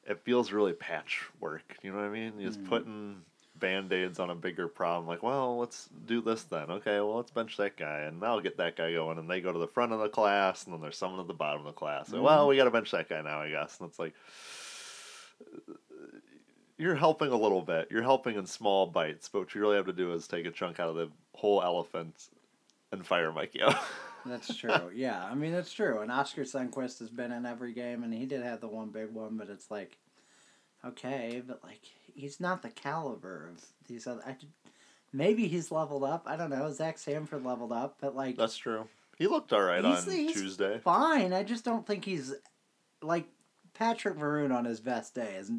it feels really patchwork. You know what I mean? Just Mhm. putting band aids on a bigger problem. Like, well, let's do this then. Okay, well, let's bench that guy, and I'll get that guy going, and they go to the front of the class, and then there's someone at the bottom of the class. So, well, we got to bench that guy now, I guess. And it's like you're helping a little bit. You're helping in small bites, but what you really have to do is take a chunk out of the whole elephant and fire Mike Yeo. That's true. yeah, I mean that's true. And Oskar Sundqvist has been in every game, and he did have the one big one, but it's like, okay, but like he's not the caliber of these other. I, maybe he's leveled up. I don't know. Zach Sanford leveled up, but like That's true. He looked all right He's- on he's Tuesday. fine. I just don't think he's like Patrick Maroon on his best day is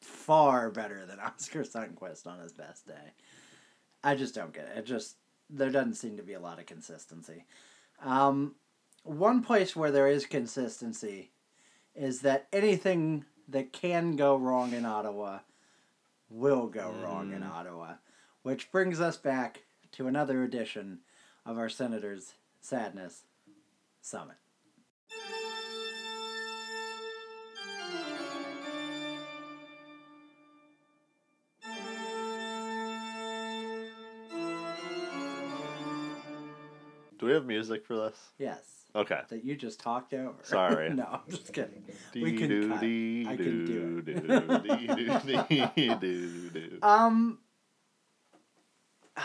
far better than Oskar Sundqvist on his best day. I just don't get it. It just there doesn't seem to be a lot of consistency. Um, one place where there is consistency is that anything that can go wrong in Ottawa will go wrong in Ottawa, which brings us back to another edition of our Senators Sadness Summit. Do we have music for this? Yes. Okay. That you just talked over. Sorry. no, I'm just kidding. we can Dee-doo, cut. dee, I can do it. doo, dee, doo, dee, doo, doo. Um,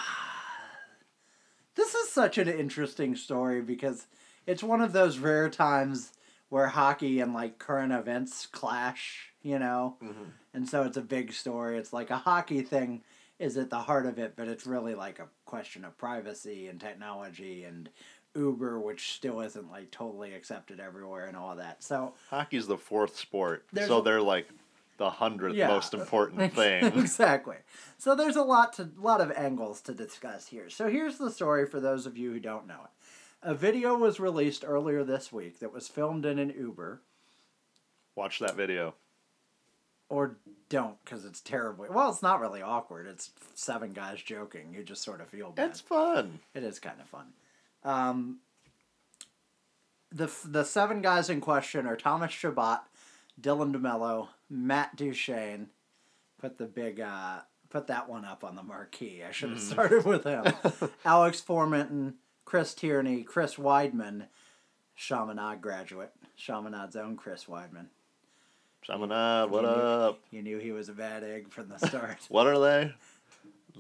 this is such an interesting story because it's one of those rare times where hockey and like current events clash, you know? Mhm. And so it's a big story. It's like a hockey thing is at the heart of it, but it's really like a question of privacy and technology and Uber, which still isn't like totally accepted everywhere and all that. So Hockey's the fourth sport, so a- they're like the hundredth Yeah. most important thing. exactly. So there's a lot to lot of angles to discuss here. So here's the story for those of you who don't know it. A video was released earlier this week that was filmed in an Uber, Watch that video. Or don't because it's terribly. Well, it's not really awkward. It's seven guys joking. You just sort of feel bad. It's fun. It is kind of fun. Um, the the seven guys in question are Thomas Chabot, Dylan DeMelo, Matt Duchene. Put the big uh, put that one up on the marquee. I should have started with him. Alex Formenton, Chris Tierney, Chris Wideman, Chaminade graduate, Chaminade's own Chris Wideman. Chaminade, what You knew- up? You knew he was a bad egg from the start. What are they?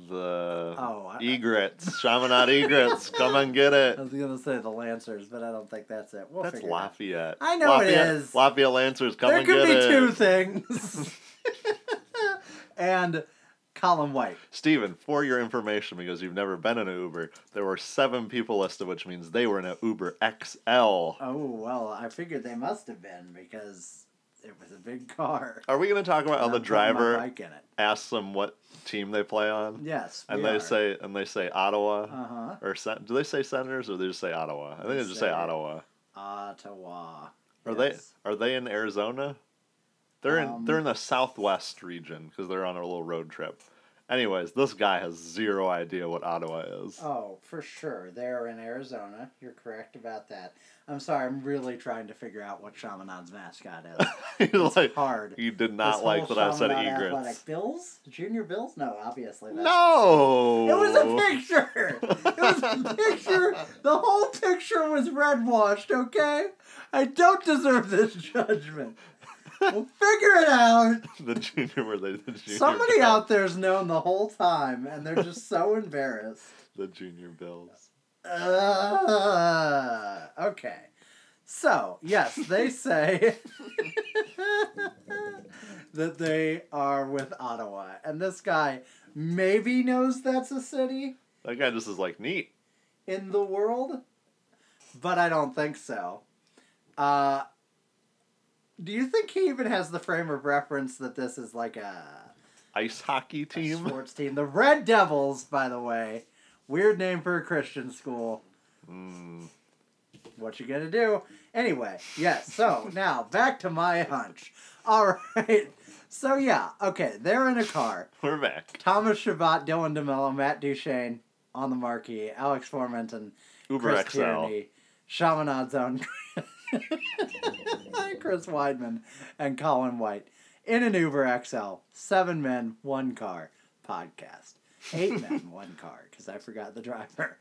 The Oh, I- egrets. Chaminade egrets. Come and get it. I was gonna say the Lancers, but I don't think that's it. We'll That's figure it. Lafayette. I know it Lafayette, is. Lafayette Lancers, come there and could be it. two things. and Colin White. Steven, for your information, because you've never been in an Uber, there were seven people listed, which means they were in an Uber XL. Oh well, I figured they must have been because it was a big car. Are we going to talk about how the I'm putting my driver in asks them what team they play on? Yes, And they are. say and they say Ottawa Uh huh. or Sen- do they say Senators or they just say Ottawa? I think they just say Say- Ottawa. Ottawa. Are Yes. they are they in Arizona? They're in Um, they're in the southwest region because they're on a little road trip. Anyways, this guy has zero idea what Ottawa is. Oh, for sure. They're in Arizona. You're correct about that. I'm sorry. I'm really trying to figure out what Chaminade's mascot is. It's like hard. he did not This like that I said egrets. Athletic Bills? Junior Bills? No, obviously. That's No, It was a picture. It was a picture. The whole picture was red washed. Okay, I don't deserve this judgment. We'll figure it out. the junior were they the junior Somebody out there's known the whole time, and they're just so embarrassed. the junior bills. Uh, okay. So, yes, they say that they are with Ottawa. And this guy maybe knows that's a city That guy just is like neat. in the world, but I don't think so. Uh, do you think he even has the frame of reference that this is like a, Ice hockey a team. sports team? The Red Devils, by the way. Weird name for a Christian school. Mm, What you gonna do? Anyway, yes. So now back to my hunch. All right. So yeah, okay. They're in a car. we're back. Thomas Chabot, Dylan DeMelo, Matt Duchene on the marquee, Alex Formenton, Uber Chris XL. Tierney, Chaminade's own Chris Wideman, and Colin White in an Uber XL. Seven men, one car podcast. Eight men, one car, because I forgot the driver.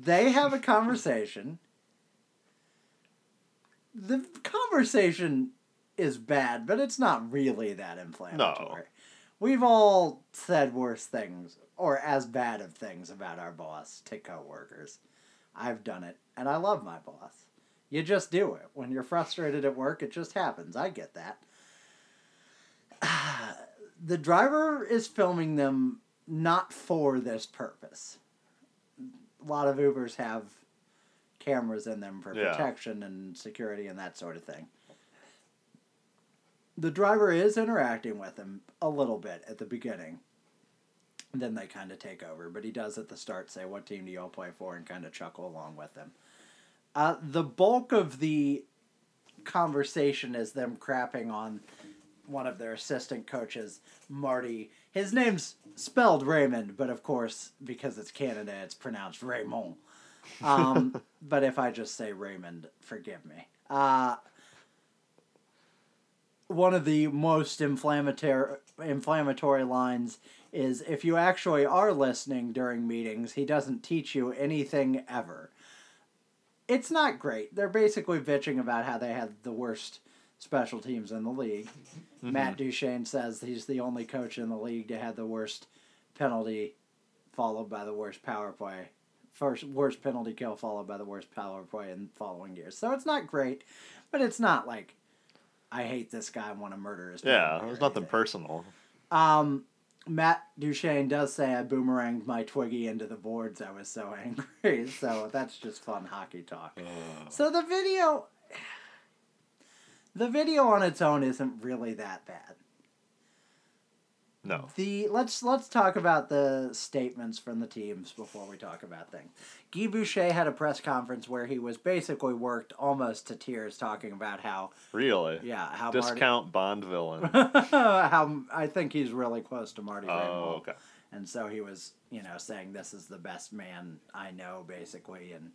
They have a conversation. The conversation is bad, but it's not really that inflammatory. No. We've all said worse things or as bad of things about our boss to coworkers. I've done it, and I love my boss. You just do it. When you're frustrated at work, it just happens. I get that. the driver is filming them not for this purpose. A lot of Ubers have cameras in them for Yeah. protection and security and that sort of thing. The driver is interacting with him a little bit at the beginning. then they kind of take over. But he does at the start say, "What team do y'all play for?" and kind of chuckle along with them. Uh, the bulk of the conversation is them crapping on one of their assistant coaches, Marty. His name's spelled Raymond, but of course, because it's Canada, it's pronounced Raymond. Um, but if I just say Raymond, forgive me. Uh, one of the most inflammatory inflammatory lines is if you actually are listening during meetings, he doesn't teach you anything ever. It's not great. They're basically bitching about how they had the worst special teams in the league. Matt Duchene says he's the only coach in the league to have the worst penalty followed by the worst power play. First worst penalty kill followed by the worst power play in following years. So it's not great, but it's not like I hate this guy and want to murder his Yeah, there's nothing anything. personal. Um, Matt Duchene does say I boomeranged my Twiggy into the boards. I was so angry. so that's just fun hockey talk. So the video, the video on its own isn't really that bad. No. The let's let's talk about the statements from the teams before we talk about things. Guy Boucher had a press conference where he was basically worked almost to tears talking about how Really? yeah how Marty, Discount Bond villain. how I think he's really close to Marty. Rainbow. oh, okay. And so he was, you know, saying this is the best man I know, basically, and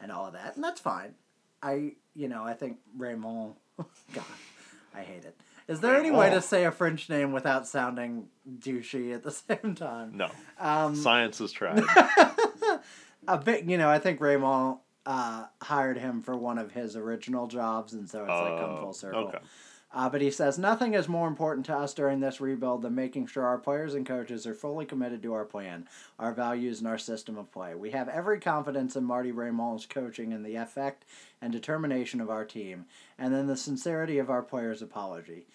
and all of that, and that's fine. I, you know, I think Raymond. God, I hate it. Is there any way to say a French name without sounding douchey at the same time? No. Um, Science has tried. a bit, you know, I think Raymond uh, hired him for one of his original jobs, and so it's like come Oh, full circle. okay. Uh, but he says nothing is more important to us during this rebuild than making sure our players and coaches are fully committed to our plan, our values, and our system of play. We have every confidence in Marty Raymond's coaching and the effect and determination of our team, and in the sincerity of our players' apology.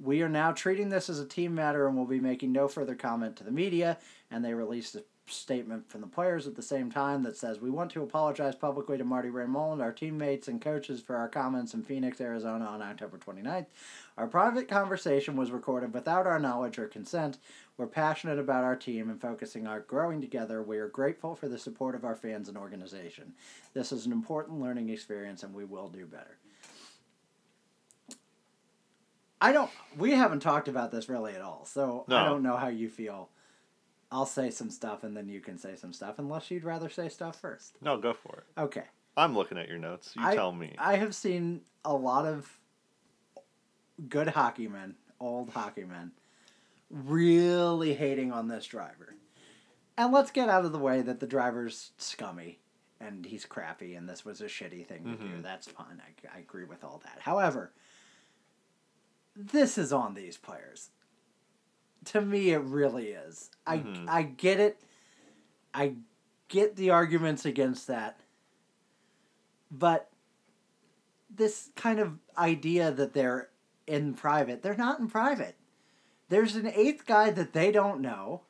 We are now treating this as a team matter and will be making no further comment to the media. And they released a statement from the players at the same time that says, We want to apologize publicly to Marty Raymond, our teammates, and coaches for our comments in Phoenix, Arizona on October 29th. Our private conversation was recorded without our knowledge or consent. We're passionate about our team and focusing on growing together. We are grateful for the support of our fans and organization. This is an important learning experience and we will do better. I don't. We haven't talked about this really at all, so I don't know how you feel. I'll say some stuff and then you can say some stuff, unless you'd rather say stuff first. No, go for it. Okay. I'm looking at your notes. You I, tell me. I have seen a lot of good hockey men, old hockey men, really hating on this driver. And let's get out of the way that the driver's scummy and he's crappy and this was a shitty thing to do. Mhm. That's fine. I, I agree with all that. However, this is on these players. To me, it really is. I mm-hmm. I get it. I get the arguments against that. But this kind of idea that they're in private, they're not in private. There's an eighth guy that they don't know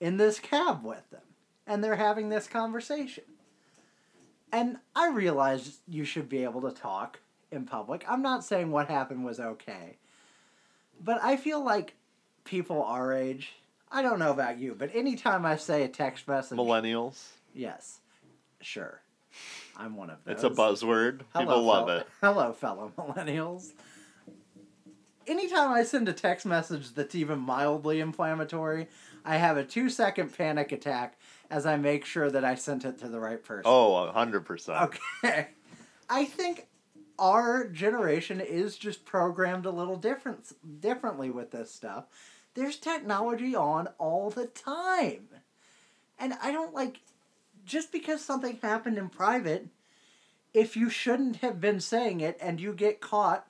in this cab with them, and they're having this conversation. And I realize you should be able to talk in public. I'm not saying what happened was okay. But I feel like people our age, I don't know about you, but anytime I say a text message, Millennials. yes, sure. I'm one of those. It's a buzzword. People love fel- it. Hello, fellow millennials. Anytime I send a text message that's even mildly inflammatory, I have a two second panic attack as I make sure that I sent it to the right person. Oh, a hundred percent. Okay. I think our generation is just programmed a little different differently with this stuff. There's technology on all the time. And I don't like just because something happened in private, if you shouldn't have been saying it and you get caught,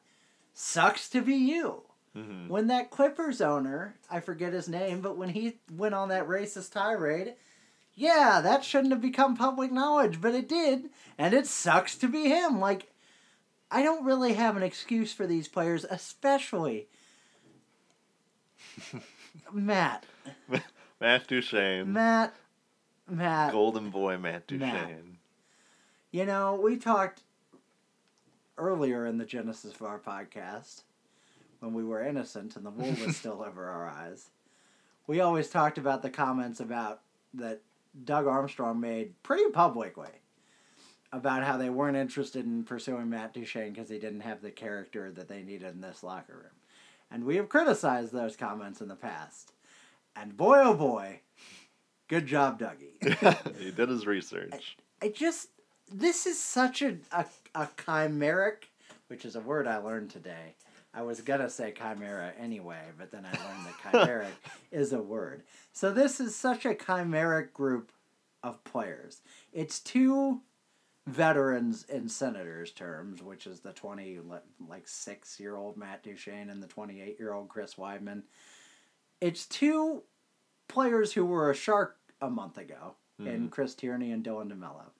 sucks to be you. hmm When that Clippers owner, I forget his name, but when he went on that racist tirade, yeah, that shouldn't have become public knowledge, but it did, and it sucks to be him. Like, I don't really have an excuse for these players, especially Matt. Matt Duchene. Matt. Matt. Golden boy Matt Duchene. Matt. You know, we talked earlier in the genesis of our podcast when we were innocent and the wool was still over our eyes. we always talked about the comments about that Doug Armstrong made pretty publicly about how they weren't interested in pursuing Matt Duchene because he didn't have the character that they needed in this locker room. And we have criticized those comments in the past. And boy, oh boy, good job, Dougie. he did his research. I just, this is such a, a, a chimeric, which is a word I learned today. I was gonna say chimera anyway, but then I learned that chimeric is a word. So this is such a chimeric group of players. It's two veterans in senators terms, which is the twenty like six year old Matt Duchene and the twenty eight year old Chris Wideman. It's two players who were a shark a month ago mm. in Chris Tierney and Dylan DeMelo.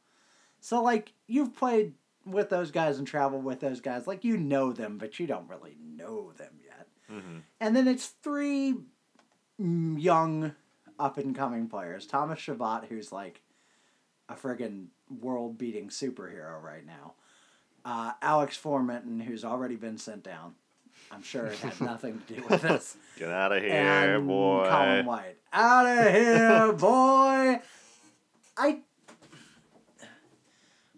So like you've played with those guys and traveled with those guys, like you know them, but you don't really know them yet. Mm-hmm. And then it's three young up and coming players. Thomas Chabot, who's like a friggin' world beating superhero right now. Uh, Alex Formenton, who's already been sent down. I'm sure it had nothing to do with this. Get out of here, and boy. Colin White. Out of here, boy. I.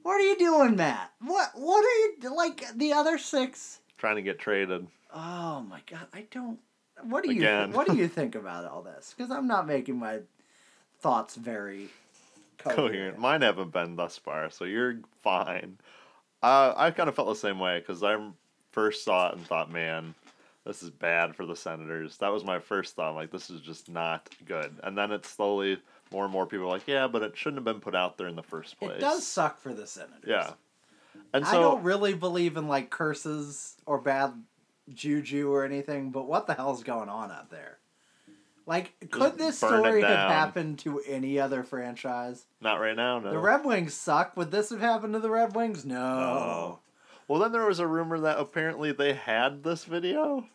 What are you doing, Matt? What What are you like? The other six. Trying to get traded. Oh my god! I don't. What do you Again. What do you think about all this? Because I'm not making my thoughts very coherent. coherent. Mine haven't been thus far, so you're fine. Uh, I kind of felt the same way because I first saw it and thought, man, this is bad for the Senators. That was my first thought. Like, this is just not good. And then it's slowly more and more people like, yeah, but it shouldn't have been put out there in the first place. It does suck for the Senators. Yeah. And so, I don't really believe in like curses or bad juju or anything, but what the hell's going on out there? Like, could this story have happened to any other franchise? Not right now, no. The Red Wings suck. Would this have happened to the Red Wings? No. no. Well, then there was a rumor that apparently they had this video.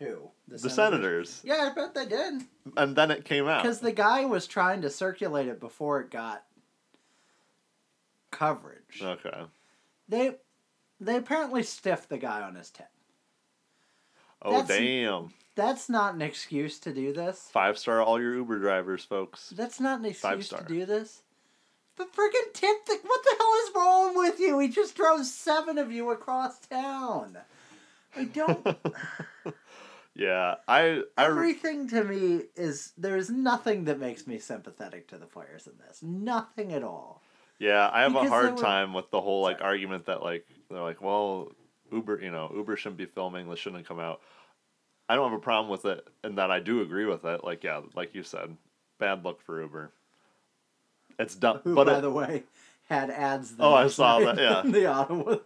Who? The, the Senators. Senators. Yeah, I bet they did. And then it came out. Because the guy was trying to circulate it before it got coverage. Okay. They they apparently stiffed the guy on his tip. Oh That's, damn. That's not an excuse to do this. Five star all your Uber drivers, folks. That's not an excuse to do this. The freaking tip the, what the hell is wrong with you? He just drove seven of you across town. I don't Yeah, I, I everything to me is there's nothing that makes me sympathetic to the players in this. Nothing at all. Yeah, I have because a hard were... time with the whole like Sorry. argument that like they're like, well, Uber, you know, Uber shouldn't be filming. This shouldn't come out. I don't have a problem with it, and that I do agree with it. Like yeah, like you said, bad look for Uber. It's done. Who, but by it, the way, had ads. oh, I saw that. Yeah, the Ottawa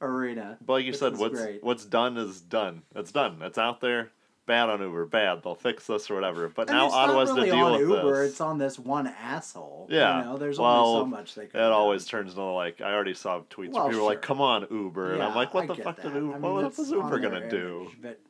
arena. But like you said, what's great. what's done is done. It's done. It's out there. Bad on Uber. Bad. They'll fix this or whatever. But and now Ottawa's really to deal with Uber, this. It's on this one asshole. Yeah. You know, there's well, only so much they can. It always turns into like I already saw tweets well, where people sure. like, "Come on, Uber," yeah, and I'm like, "What I the fuck did Uber? I mean, what Uber gonna image, do?" But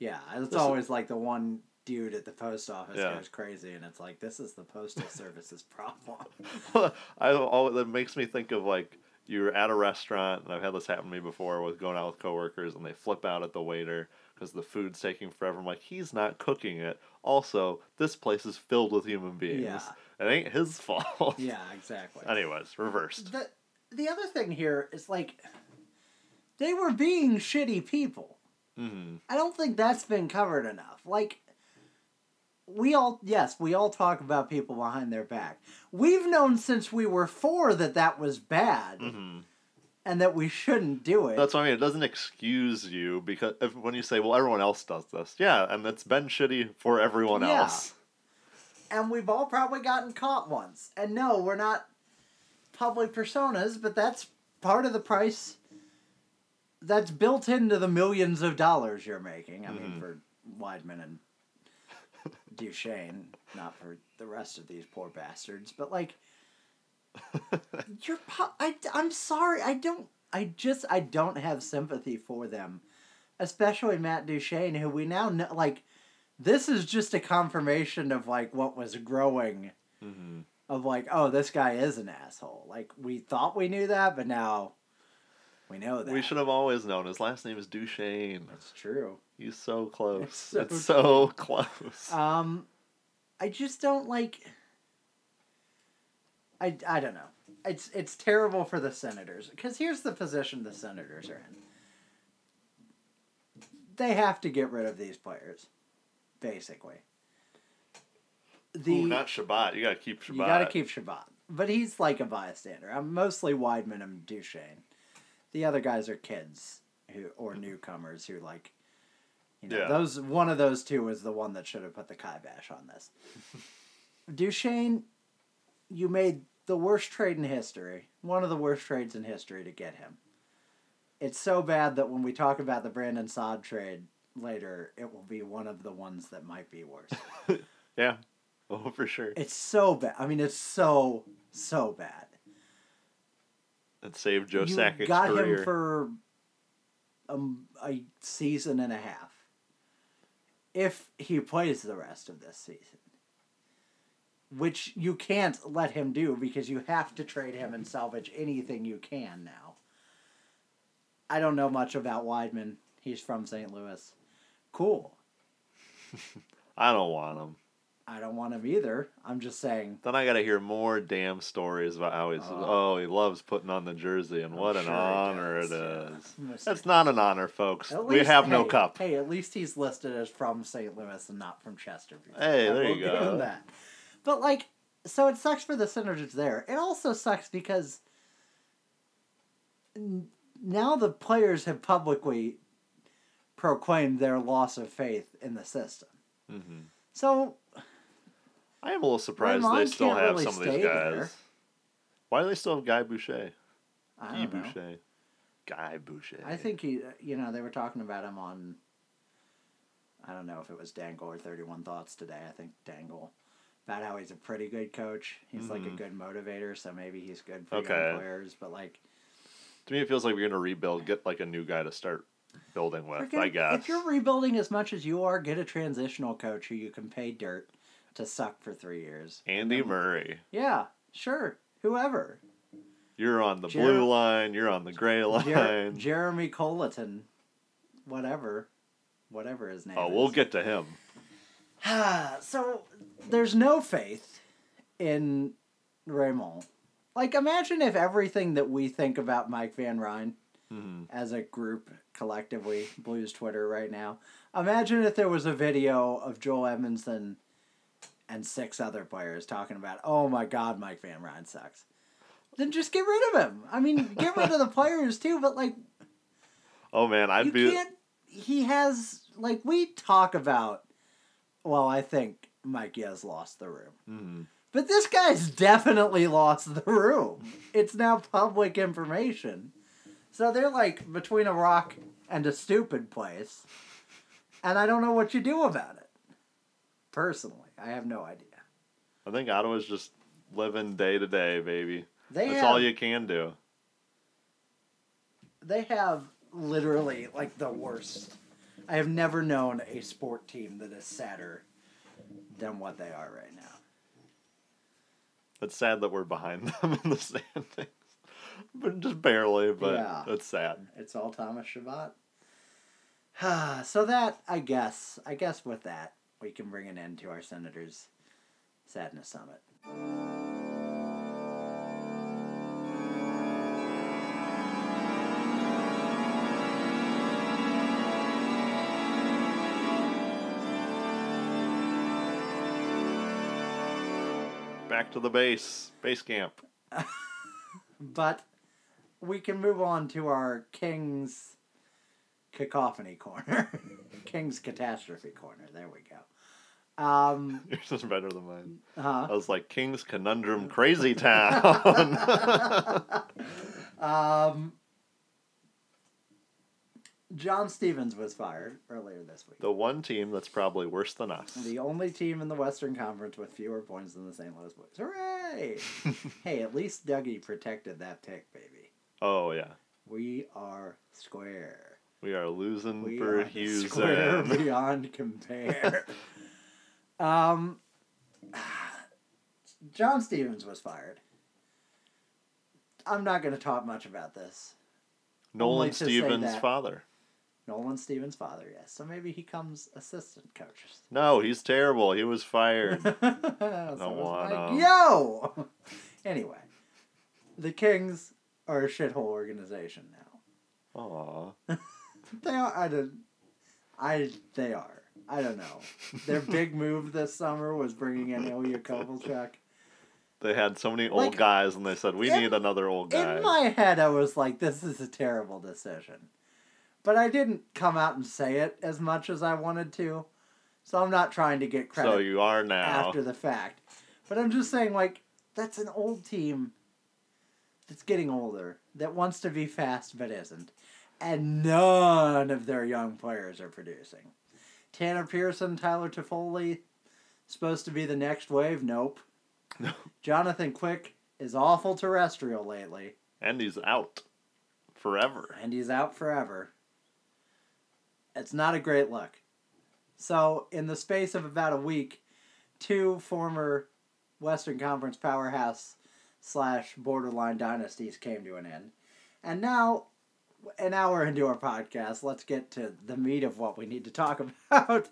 yeah, it's this always is... like the one dude at the post office yeah. goes crazy, and it's like this is the postal service's problem. I always that makes me think of like you're at a restaurant, and I've had this happen to me before with going out with coworkers, and they flip out at the waiter because the food's taking forever. I'm like, he's not cooking it. Also, this place is filled with human beings. Yeah. It ain't his fault. Yeah, exactly. Anyways, reversed. The the other thing here is like they were being shitty people. Mm-hmm. I don't think that's been covered enough. Like we all yes we all talk about people behind their back we've known since we were four that that was bad mm-hmm. And that we shouldn't do it. That's what i mean. It doesn't excuse you because if, when you say well everyone else does this. Yeah and it's been shitty for everyone yeah. else. And we've all probably gotten caught once. And no we're not public personas but that's part of the price that's built into the millions of dollars you're making. I mm-hmm. mean for Wideman and Duchene, not for the rest of these poor bastards, but like, you're. I, I'm sorry. I don't. I just. I don't have sympathy for them, especially Matt Duchene, who we now know. Like, this is just a confirmation of like what was growing. Mm-hmm. Of like, oh, this guy is an asshole. Like we thought we knew that, but now We know that. We should have always known. His last name is Duchesne. That's true. He's so close. It's so It's so close. Um, I just don't like. I, I don't know. It's it's terrible for the Senators because here's the position the Senators are in. They have to get rid of these players, basically. The Ooh, not Chabot. You gotta keep Chabot. you got to keep Chabot, but he's like a bystander. I'm mostly Wideman and Duchene. The other guys are kids who or newcomers who like. You know, Yeah. those one of those two was the one that should have put the kibosh on this. Duchene, you made the worst trade in history. One of the worst trades in history to get him. It's so bad that when we talk about the Brandon Saad trade later, it will be one of the ones that might be worse. Yeah. Oh, for sure. It's so bad. I mean, it's so so bad. That saved Joe you Sakic's got career. him for um, a season and a half. If he plays the rest of this season, which you can't let him do because you have to trade him and salvage anything you can now. I don't know much about Wideman. He's from St. Louis. Cool. I don't want him. I don't want him either. I'm just saying. Then I gotta hear more damn stories about how he's Oh. oh, he loves putting on the jersey and I'm what an sure he honor it is. yeah. That's not an honor, folks. At we least- have no hey, cup. Hey, at least he's listed as from St. Louis and not from Chesterfield. Hey, I there you go. That. But like, so it sucks for the Senators there. It also sucks because now the players have publicly proclaimed their loss of faith in the system. hmm So I am a little surprised they still have really some of these guys. there. Why do they still have Guy Boucher? I Guy. Boucher. Guy Boucher. I think he, you know, they were talking about him on. I don't know if it was Dangle or Thirty One Thoughts today. I think Dangle about how he's a pretty good coach. He's like a Mhm. good motivator, so maybe he's good for Okay. young players. But like, To me, it feels like we're gonna rebuild. Get like a new guy to start building with. freaking- I guess. if you're rebuilding as much as you are, get a transitional coach who you can pay dirt to suck for three years. And Andy then- Murray. Yeah, sure, whoever. You're on the Jer- blue line. You're on the gray line. Jer- Jeremy Colliton, whatever, whatever his name. oh, is. we'll get to him. so there's no faith in Raymond. Like, imagine if everything that we think about Mike Van Ryn Mhm. as a group collectively, Blues Twitter right now, imagine if there was a video of Joel Edmundson and six other players talking about, oh my God, Mike Van Ryn sucks. Then just get rid of him. I mean, get rid of the players too, but like, Oh man, I'd you be. can't. He has like we talk about. Well, I think Mike has lost the room, Mhm. but this guy's definitely lost the room. It's now public information, so they're like between a rock and a stupid place, and I don't know what you do about it. Personally, I have no idea. I think Ottawa's just living day to day, baby. They That's have all you can do. they have literally like the worst. I have never known a sport team that is sadder than what they are right now. It's sad that we're behind them in the standings, but just barely. But Yeah. it's sad. It's all Thomas Chabot. so that I guess I guess with that we can bring an end to our Senators Sadness Summit. To the base, base camp. But we can move on to our King's cacophony corner. King's catastrophe corner. There we go. Um, Yours is better than mine. uh, I was like King's Conundrum, Crazy Town. um, John Stevens was fired earlier this week. the one team that's probably worse than us. The only team in the Western Conference with fewer points than the St. Louis Blues. Hooray! hey, at least Dougie protected that pick, baby. oh yeah, We are square. we are losing We for are square Houston. beyond compare. um, John Stevens was fired. I'm not going to talk much about this. Nolan Stevens' father. Nolan Stevens' father, yes. So maybe he comes assistant coach. No, he's terrible. He was fired. so Don't want like, yo. anyway, the Kings are a shithole organization now. Aw. They are. I don't. I. They are. I don't know. Their big move this summer was bringing in Ilya Kovalchuk. They had so many old Like, guys, and they said we in- need another old guy. In my head, I was like, "This is a terrible decision," but I didn't come out and say it as much as I wanted to. So I'm not trying to get credit so you are now. after the fact. But I'm just saying, like, that's an old team that's getting older, that wants to be fast but isn't. And none of their young players are producing. Tanner Pearson, Tyler Toffoli, supposed to be the next wave? Nope. No. Jonathan Quick is awful terrestrial lately, and he's out forever. and he's out forever. It's not a great look. So, in the space of about a week, two former Western Conference powerhouse slash borderline dynasties came to an end. And now, an hour into our podcast, let's get to the meat of what we need to talk about,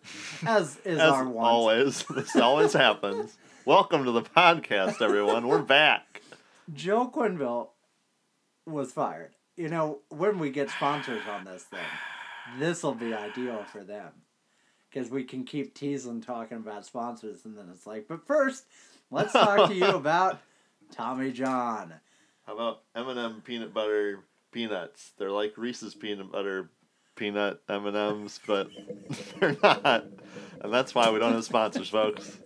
as is As our always, this always happens. Welcome to the podcast, everyone. We're back. Joe Quenneville was fired. You know, when we get sponsors on this thing, this will be ideal for them. Because we can keep teasing talking about sponsors, and then it's like, but first, let's talk to you about Tommy John. How about M&M peanut butter peanuts? They're like Reese's peanut butter peanut M&Ms, but they're not. And that's why we don't have sponsors, folks.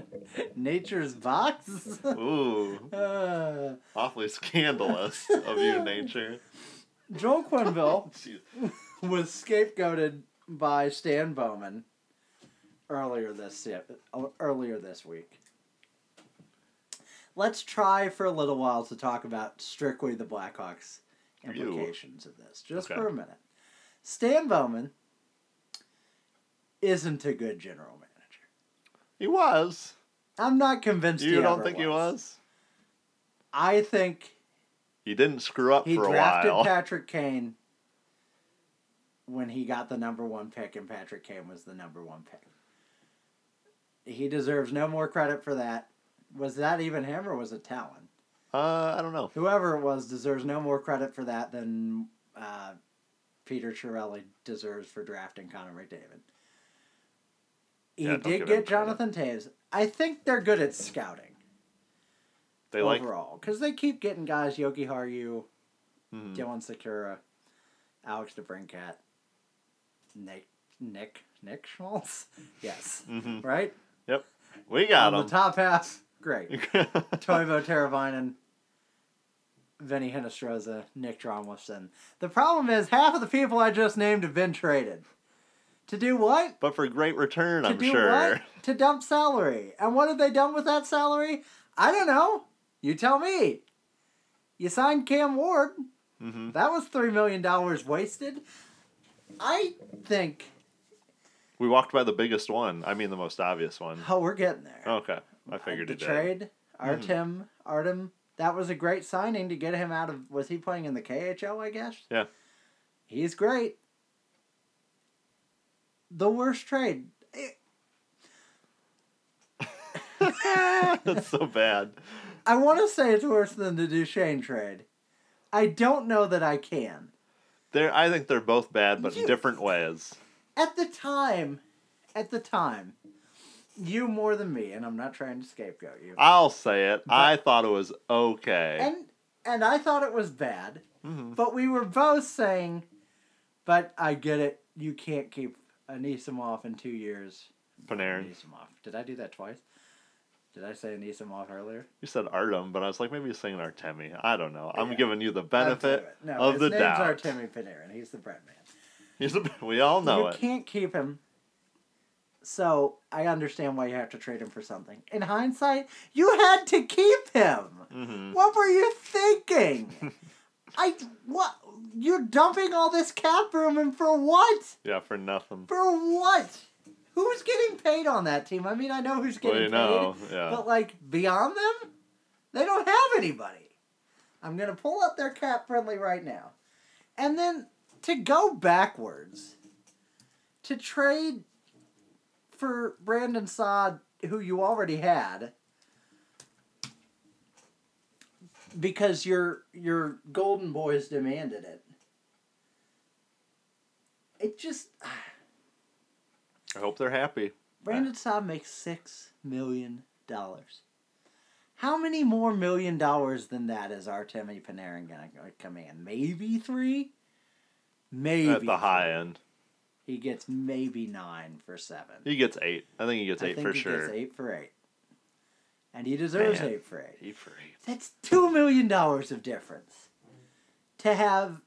Nature's Box? Ooh, uh, awfully scandalous of you, nature. Joel Quenneville. was scapegoated by Stan Bowman earlier this earlier this week. Let's try for a little while to talk about strictly the Blackhawks Ew. implications of this, just Okay. for a minute. Stan Bowman isn't a good general manager. He was. I'm not convinced. You he don't think he was? I think He didn't screw up he for a drafted. Patrick Kane when he got the number one pick, and Patrick Kane was the number one pick. He deserves no more credit for that. Was that even him or was it Tallon? Uh, I don't know. Whoever it was deserves no more credit for that than uh, Peter Chiarelli deserves for drafting Connor McDavid. He Yeah, did give get. Jonathan Toews. I think they're good at scouting They like. overall because they keep getting guys Yogi Haru, Mhm. Dylan Sikura, Alex DeBrincat, Nick Nick Nick Schmaltz. Yes, Mhm. right. Yep. We got him. the top half, great. Teuvo Teravainen, Vinnie Hinostroza, Nick Dromlison. The problem is half of the people I just named have been traded. To do what? but for great return, to I'm do sure. what? To dump salary. And what have they done with that salary? I don't know. You tell me. You signed Cam Ward. hmm That was $3 million wasted. I think. We walked by the biggest one. I mean, the most obvious one. Oh, we're getting there. Okay, I figured the it trade, Artem, Artem. That was a great signing to get him out of. Was he playing in the KHL? I guess. Yeah. He's great. The worst trade. That's so bad. I want to say it's worse than the Duchene trade. I don't know that I can. They're. I think they're both bad, but in You- different ways. At the time, at the time, you more than me, and I'm not trying to scapegoat you. I'll say it. I thought it was okay. And and I thought it was bad. Mhm. But we were both saying, but I get it. You can't keep Anisimov in two years. Panarin. Anisimov. Did I do that twice? Did I say Anisimov earlier? You said Artem, but I was like, maybe you're saying Artemi. I don't know. I'm Yeah. giving you the benefit. No, of his the name's doubt. Artemi Panarin. He's the bread man. He's a, we all know you it. can't keep him. So I understand why you have to trade him for something. In hindsight, you had to keep him. hmm What were you thinking? I what? You're dumping all this cap room and for what? Yeah, for nothing. For what? Who's getting paid on that team? I mean, I know who's Well, getting know, paid, yeah. but like beyond them, they don't have anybody. I'm gonna pull up their cap friendly right now, and then to go backwards, to trade for Brandon Saad, who you already had, because your your Golden Boys demanded it. It just I hope they're happy. Brandon Saad makes six million dollars. How many more million dollars than that is Artemi Panarin gonna command? Maybe three. Maybe At the high end, He gets maybe nine for seven. he gets eight. I think he gets I eight think for he sure. gets eight for eight. And he deserves Man. eight for eight. Eight for eight. That's two million dollars of difference. To have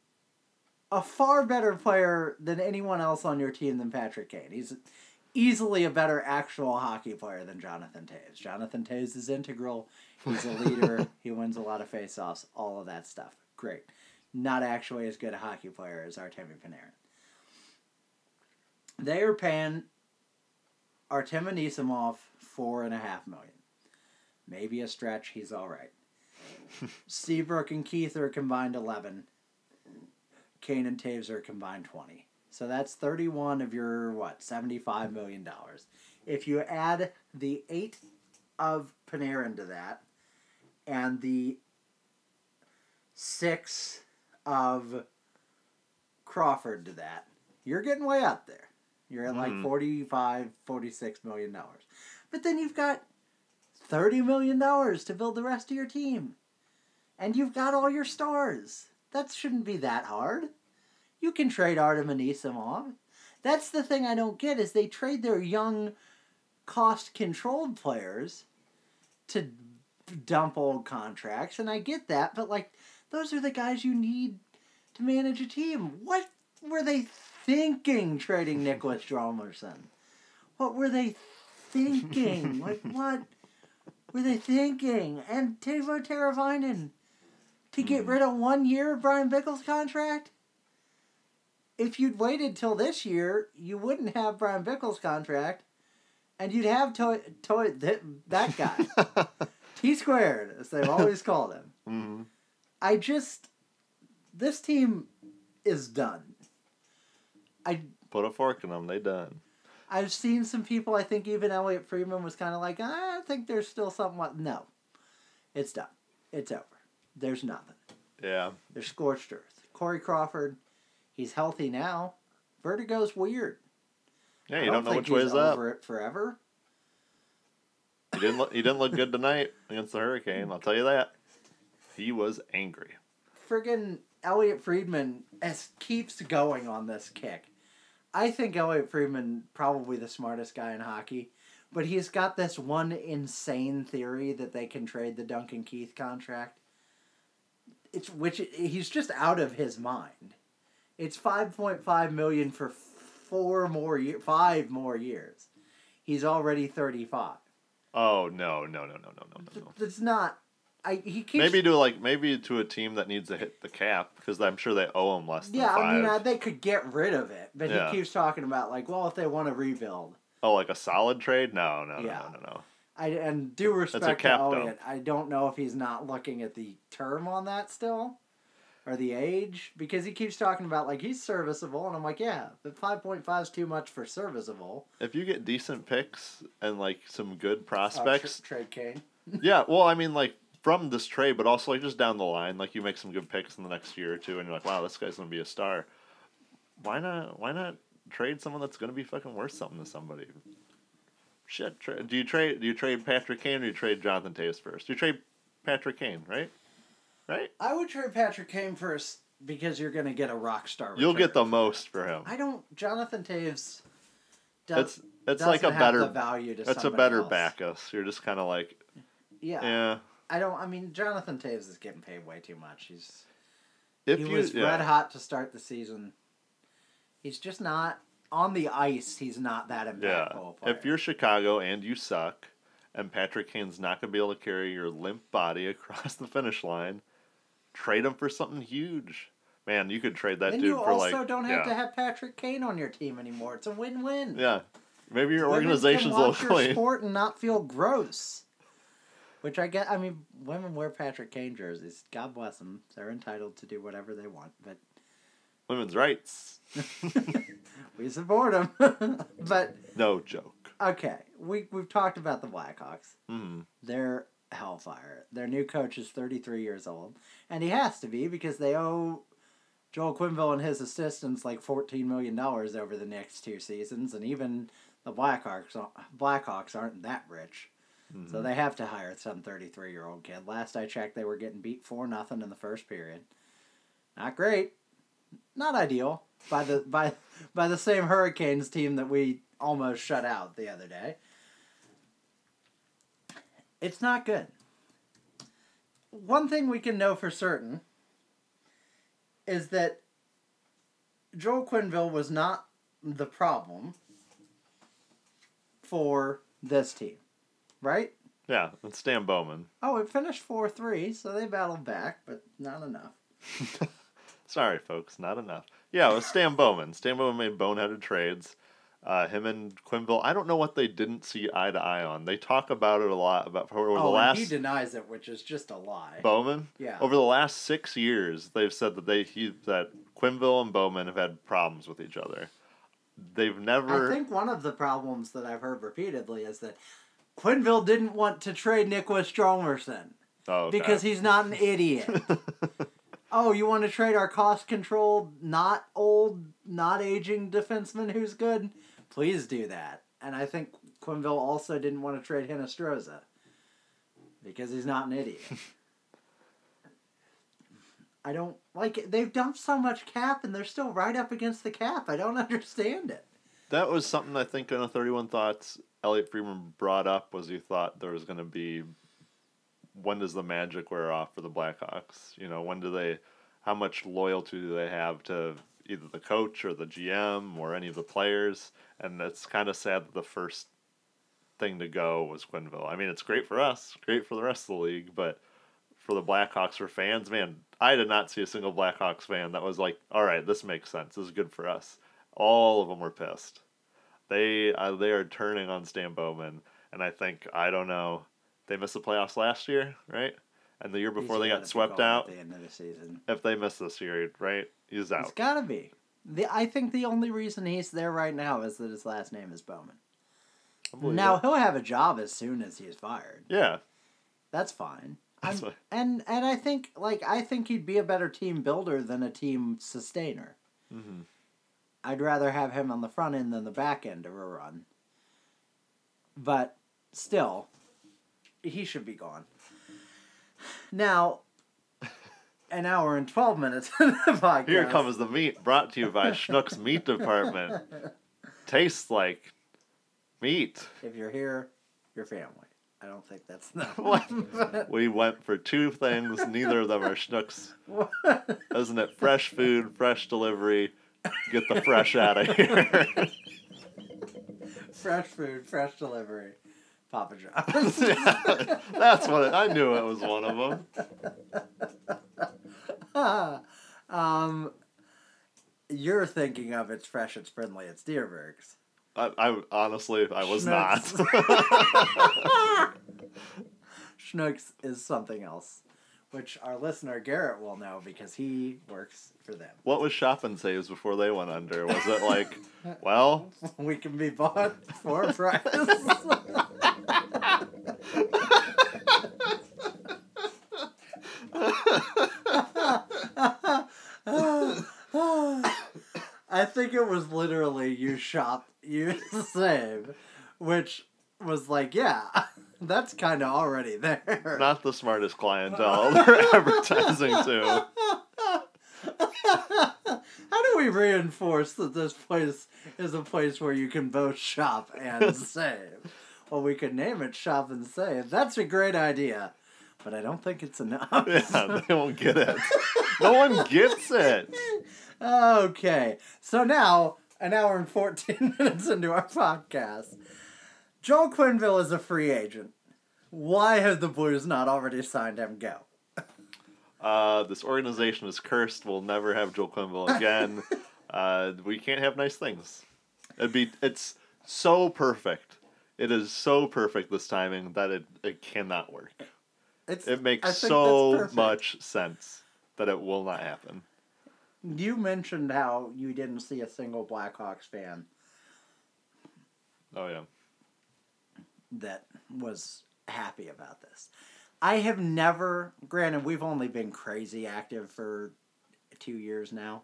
a far better player than anyone else on your team than Patrick Kane. He's easily a better actual hockey player than Jonathan Toews. Jonathan Toews is integral. He's a leader. he wins a lot of faceoffs. All of that stuff. Great. Not actually as good a hockey player as Artemi Panarin. They are paying Artem Anisimov four and a half million. Maybe a stretch. He's all right. Seabrook and Keith are combined eleven. Kane and Toews are combined twenty. So that's thirty-one of your what seventy-five million dollars. If you add the eight of Panarin to that, and the six of Crawford to that, you're getting way up there. You're at like Mhm. 45, 46 million dollars. But then you've got 30 million dollars to build the rest of your team. And you've got all your stars. That shouldn't be that hard. You can trade Artem Anisimov. That's the thing I don't get is they trade their young cost controlled players to dump old contracts and I get that, but like those are the guys you need to manage a team. What were they thinking trading Nicholas Dromerson? What were they thinking? like what were they thinking? And Teuvo Teravainen to get rid of one year of Bryan Bickell's contract? If you'd waited till this year, you wouldn't have Bryan Bickell's contract, and you'd have Toy Toy that, that guy T squared, as they've always called him. hmm I just this team is done. I Put a fork in them. They done. I've seen some people. I think even Elliotte Friedman was kind of like, "Ah, I think there's still somewhat. No, it's done. It's over. There's nothing. Yeah. There's scorched earth. Corey Crawford, he's healthy now. Vertigo's weird. Yeah. You don't, know think which way he's is up. over it forever. He didn't. Look, he didn't look good tonight against the Hurricane. I'll tell you that. He was angry. friggin' Elliotte Friedman as keeps going on this kick. I think Elliotte Friedman probably the smartest guy in hockey, but he's got this one insane theory that they can trade the Duncan Keith contract. It's which he's just out of his mind. It's five point five million for four more year, five more years. He's already thirty five. Oh no no no no no no no. That's not. I he keeps Maybe to like maybe to a team that needs to hit the cap because I'm sure they owe him less than Yeah. I mean, uh, they could get rid of it, but Yeah. he keeps talking about like, well, if they want to rebuild, oh, like a solid trade? No no no Yeah. no no no. I and due respect to. Elliotte, I don't know if he's not looking at the term on that still, or the age, because he keeps talking about like he's serviceable, and I'm like, yeah, but five point five is too much for serviceable. If you get decent picks and like some good Uh, prospects, tr- trade Kane. yeah. Well, I mean like from this trade, but also like just down the line, like you make some good picks in the next year or two, and you're like, wow, this guy's gonna be a star. Why not? Why not trade someone that's gonna be fucking worth something to somebody? Shit. Tra- do you trade? Do you trade Patrick Kane or do you trade Jonathan Toews first? You trade Patrick Kane, right? Right. I would trade Patrick Kane first because you're gonna get a rock star. You'll get the most for him. I don't. Jonathan Toews. Does, It's it's like a better value to it's a better else. Bacchus. You're just kind of like, Yeah. yeah. I don't. I mean, Jonathan Toews is getting paid way too much. He's If he you was yeah. red hot to start the season. He's just not on the ice. He's not that impactful. yeah. If you're Chicago and you suck, and Patrick Kane's not gonna be able to carry your limp body across the finish line, trade him for something huge. Man, you could trade that then dude you also don't have yeah. to have Patrick Kane on your team anymore. It's a win-win. yeah. Maybe your Women organization's a can little watch your clean. sport and not feel gross. Which I get. I mean, women wear Patrick Kane jerseys. God bless them. They're entitled to do whatever they want. But women's rights. We support them. but No joke. okay, we we've talked about the Blackhawks. Mm. They're hellfire. Their new coach is 33 years old, and he has to be because they owe Joel Quenneville and his assistants like 14 million dollars over the next two seasons, and even the Blackhawks Blackhawks aren't that rich. Mm-hmm. So they have to hire some 33 year old kid. Last I checked, they were getting beat 4 nothing in the first period. Not great. Not ideal by the by by the same Hurricanes team that we almost shut out the other day. It's not good. One thing we can know for certain is that Joel Quenneville was not the problem for this team, right? Yeah, and Stan Bowman. Oh, it finished 4 3, so they battled back, but not enough. Sorry, folks, not enough. Yeah, it was Stan Bowman. Stan Bowman made boneheaded trades. Uh, him and Quenneville, I don't know what they didn't see eye to eye on. They talk about it a lot about for over the oh, last and he denies it, which is just a lie. Bowman. Yeah. Over the last six years, they've said that they he that Quenneville and Bowman have had problems with each other. They've never. I think one of the problems that I've heard repeatedly is that Quenneville didn't want to trade Nicholas Stromerson oh, okay. because he's not an idiot. oh, you want to trade our cost controlled, not old, not aging defenseman who's good? Please do that. And I think Quenneville also didn't want to trade Hinostroza because he's not an idiot. I don't like it. They've dumped so much cap and they're still right up against the cap. I don't understand it. That was something I think in a Thirty One Thoughts Elliotte Friedman brought up was he thought there was going to be when does the magic wear off for the Blackhawks? You know, when do they how much loyalty do they have to either the coach or the GM or any of the players? And it's kind of sad that the first thing to go was Quenneville. I mean, it's great for us, great for the rest of the league, but for the Blackhawks for fans, man, I did not see a single Blackhawks fan that was like, "All right, this makes sense. This is good for us." All of them were pissed. They uh, they are turning on Stan Bowman, and I think I don't know. They missed the playoffs last year, right? And the year before He's they got swept out. at the end of the season. If they miss this year, right, he's out. It's gotta be. The I think the only reason he's there right now is that his last name is Bowman. Now he'll have a job as soon as he's fired. yeah, That's fine. That's I'm- and and I think like I think he'd be a better team builder than a team sustainer. Mhm. I'd rather have him on the front end than the back end of a run. But still, he should be gone. Now, an hour and twelve minutes in the podcast. Here comes the meat, brought to you by Schnuck's Meat Department. Tastes like meat. If you're here, your family. I don't think that's not What? We went for two things. Neither of them are Schnuck's. Isn't it fresh food, fresh delivery? Get the fresh out of here. fresh food, fresh delivery. Papa John's. That's what it, I knew. It was one of them. um, you're thinking of it's fresh, it's friendly, it's Dierberg's. I, I honestly, I was Schnucks. not. Schnucks is something else, which our listener Garrett will know because he works for them. what was Shop and Saves before they went under? Was it like, well, We can be bought for a price. I think it was literally you shop, you save, which was like, yeah, that's kind of already there. not the smartest clientele they're advertising to? How do we reinforce that this place is a place where you can both shop and save? Well, we could name it Shop and Save. That's a great idea, but I don't think it's enough. Yeah, they won't get it. No one gets it. Okay, so now, an hour and 14 minutes into our podcast, Joel Quenneville is a free agent. Why have the Blues not already signed him? Go. Uh, this organization is cursed. We'll never have Joel Quenneville again. uh, we can't have nice things. It'd be. It's so perfect. It is so perfect this timing that it, it cannot work. It's, It makes so much sense that it will not happen. You mentioned how you didn't see a single Blackhawks fan Oh yeah. that was happy about this. I have never, granted, we've only been crazy active for two years now,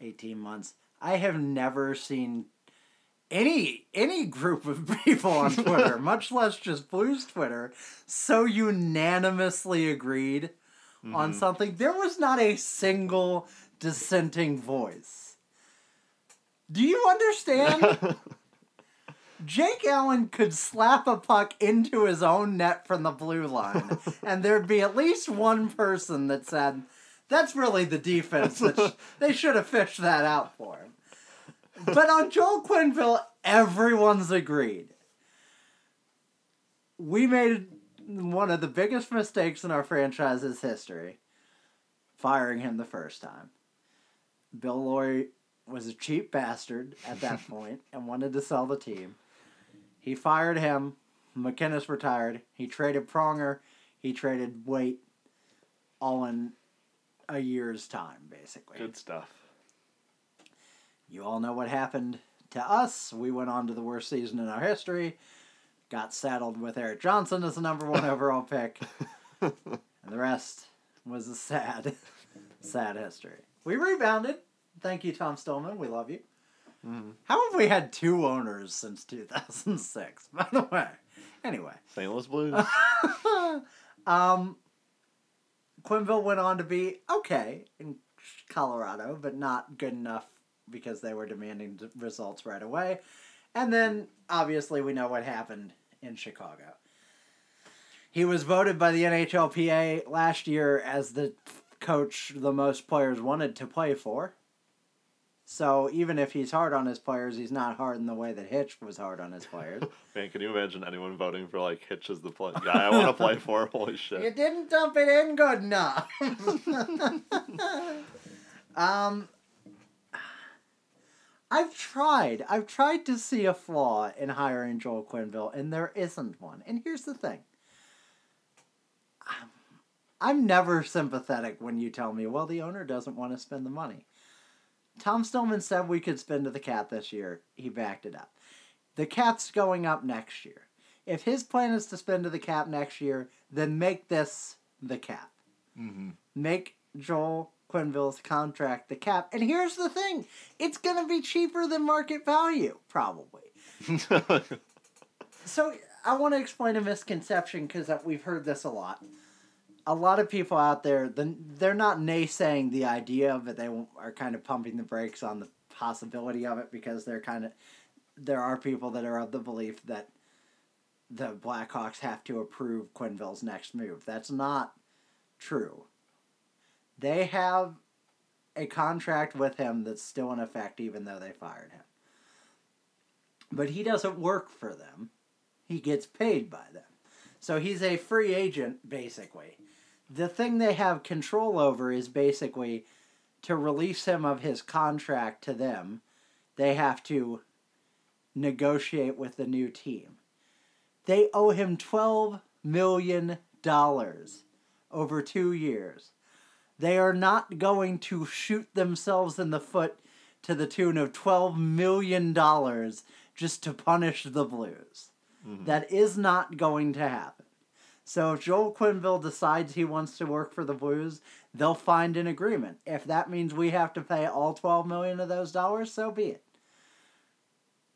18 months. I have never seen any any group of people on Twitter, much less just Blues Twitter, so unanimously agreed on mm-hmm. something. There was not a single dissenting voice. Do you understand? Jake Allen could slap a puck into his own net from the blue line, and there'd be at least one person that said, "That's really the defense. That sh- they should have fished that out for him." But on Joel Quenneville, everyone's agreed. We made one of the biggest mistakes in our franchise's history, firing him the first time. Bill Laurie was a cheap bastard at that point and wanted to sell the team. He fired him. MacInnis retired. He traded Pronger. He traded Weight. All in a year's time, basically. Good stuff. You all know what happened to us. We went on to the worst season in our history. Got saddled with Erik Johnson as the number one overall pick. and the rest was a sad, sad history. We rebounded. Thank you, Tom Stillman. We love you. How have we had two owners since 2006, by the way? Anyway. St. Louis Blues. um, Quenneville went on to be okay in Colorado, but not good enough because they were demanding results right away. And then, obviously, we know what happened in Chicago. He was voted by the NHLPA last year as the coach the most players wanted to play for. So even if he's hard on his players, he's not hard in the way that Hitch was hard on his players. Man, can you imagine anyone voting for like Hitch as the play- guy I want to play for? Holy shit! You didn't dump it in good enough. um, I've tried. I've tried to see a flaw in hiring Joel Quenneville, and there isn't one. And here's the thing. I'm- I'm never sympathetic when you tell me, well, the owner doesn't want to spend the money. Tom Stillman said we could spend to the cap this year. He backed it up. The cap's going up next year. If his plan is to spend to the cap next year, then make this the cap. Mm-hmm. Make Joel Quenneville's contract the cap. And here's the thing it's going to be cheaper than market value, probably. So I want to explain a misconception because we've heard this a lot. A lot of people out there, the- they're not naysaying the idea of it. They are kind of pumping the brakes on the possibility of it because they're kind of there are people that are of the belief that the Blackhawks have to approve Quenneville's next move. That's not true. They have a contract with him that's still in effect even though they fired him. But he doesn't work for them. He gets paid by them. So he's a free agent basically. The thing they have control over is basically to release him of his contract to them, they have to negotiate with the new team. They owe him $12 million over two years. They are not going to shoot themselves in the foot to the tune of $12 million just to punish the Blues. Mm-hmm. That is not going to happen. So if Joel Quenneville decides he wants to work for the Blues, they'll find an agreement. If that means we have to pay all 12 million of those dollars, so be it.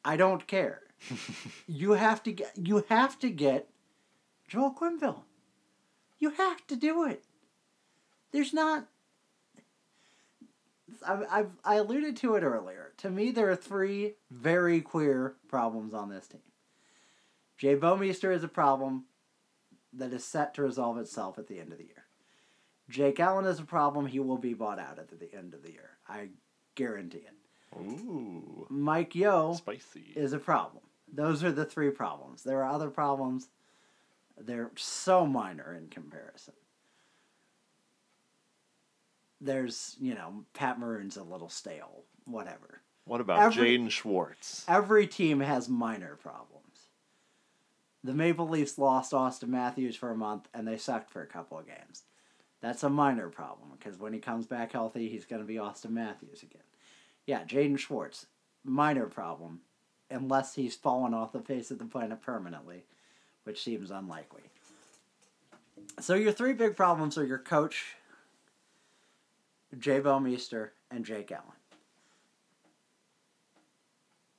I don't care. you have to get you have to get Joel Quenneville. You have to do it. There's not I've, I've I alluded to it earlier. To me, there are three very queer problems on this team. Jay Bouwmeester is a problem that is set to resolve itself at the end of the year. Jake Allen is a problem. He will be bought out at the end of the year. I guarantee it. Ooh, Mike Yeo spicy. is a problem. Those are the three problems. There are other problems. They're so minor in comparison. There's, you know, Pat Maroon's a little stale, whatever. What about Every- Jaden Schwartz? Every team has minor problems. The Maple Leafs lost Auston Matthews for a month and they sucked for a couple of games. That's a minor problem because when he comes back healthy, he's going to be Auston Matthews again. Yeah, Jaden Schwartz, minor problem, unless he's fallen off the face of the planet permanently, which seems unlikely. So your three big problems are your coach, Jay Bouwmeester, and Jake Allen.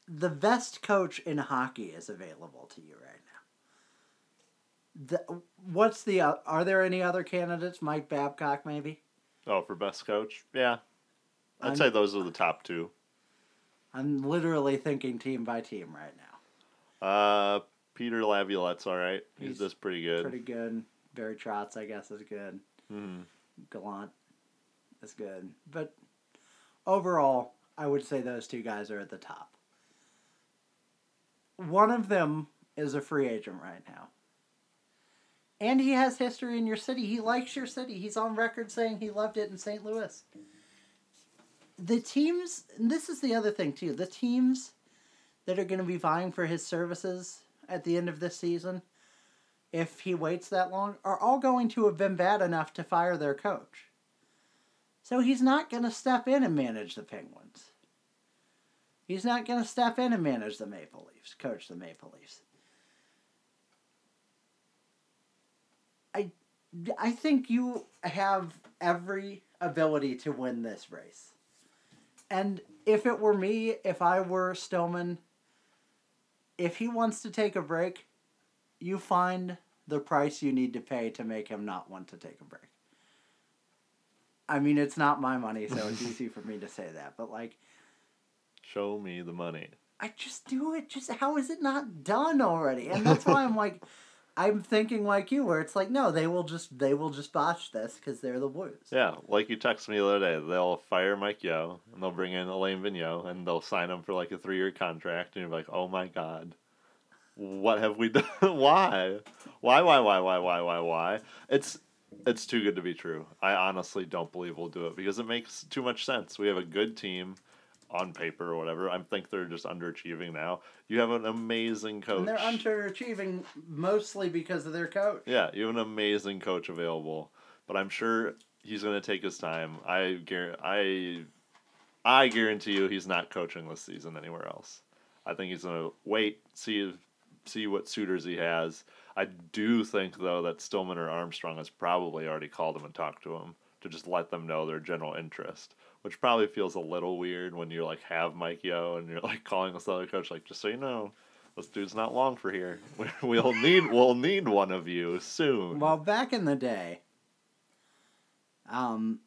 The best coach in hockey is available to you right now. The, what's the uh, are there any other candidates? Mike Babcock, maybe. Oh, for best coach, yeah. I'd I'm- say those are the top two. I'm literally thinking team by team right now. Uh, Peter Laviolette's all right. He's, He's just pretty good. Pretty good. Barry Trotz, I guess, is good. Mhm. Gallant is good. But overall, I would say those two guys are at the top. One of them is a free agent right now. And he has history in your city. He likes your city. He's on record saying he loved it in St. Louis. The teams, this is the other thing too, the teams that are going to be vying for his services at the end of this season, if he waits that long, are all going to have been bad enough to fire their coach. So he's not going to step in and manage the Penguins. He's not going to step in and manage the Maple Leafs, coach the Maple Leafs. I, I think you have every ability to win this race. And if it were me, if I were Stillman, if he wants to take a break, you find the price you need to pay to make him not want to take a break. I mean, it's not my money, so it's easy for me to say that. But like, Show me the money. I just do it. Just how is it not done already? And that's why I'm like, I'm thinking like you, where it's like, no, they will just they will just botch this because they're the Blues. Yeah, like you texted me the other day, they'll fire Mike Yeo and they'll bring in Alain Vigneault and they'll sign him for like a three year contract and you're like, oh my god, what have we done? why? Why? Why? Why? Why? Why? Why? Why? It's it's too good to be true. I honestly don't believe we'll do it because it makes too much sense. We have a good team on paper or whatever. I think they're just underachieving now. You have an amazing coach. And they're underachieving mostly because of their coach. Yeah, you have an amazing coach available, but I'm sure he's going to take his time. I guar- I I guarantee you he's not coaching this season anywhere else. I think he's going to wait, see see what suitors he has. I do think though that Stillman or Armstrong has probably already called him and talked to him to just let them know their general interest, which probably feels a little weird when you like have Mike Yeo and you're like calling this other coach like just so you know. This dude's not long for here. We'll need we'll need one of you soon. Well, back in the day, um,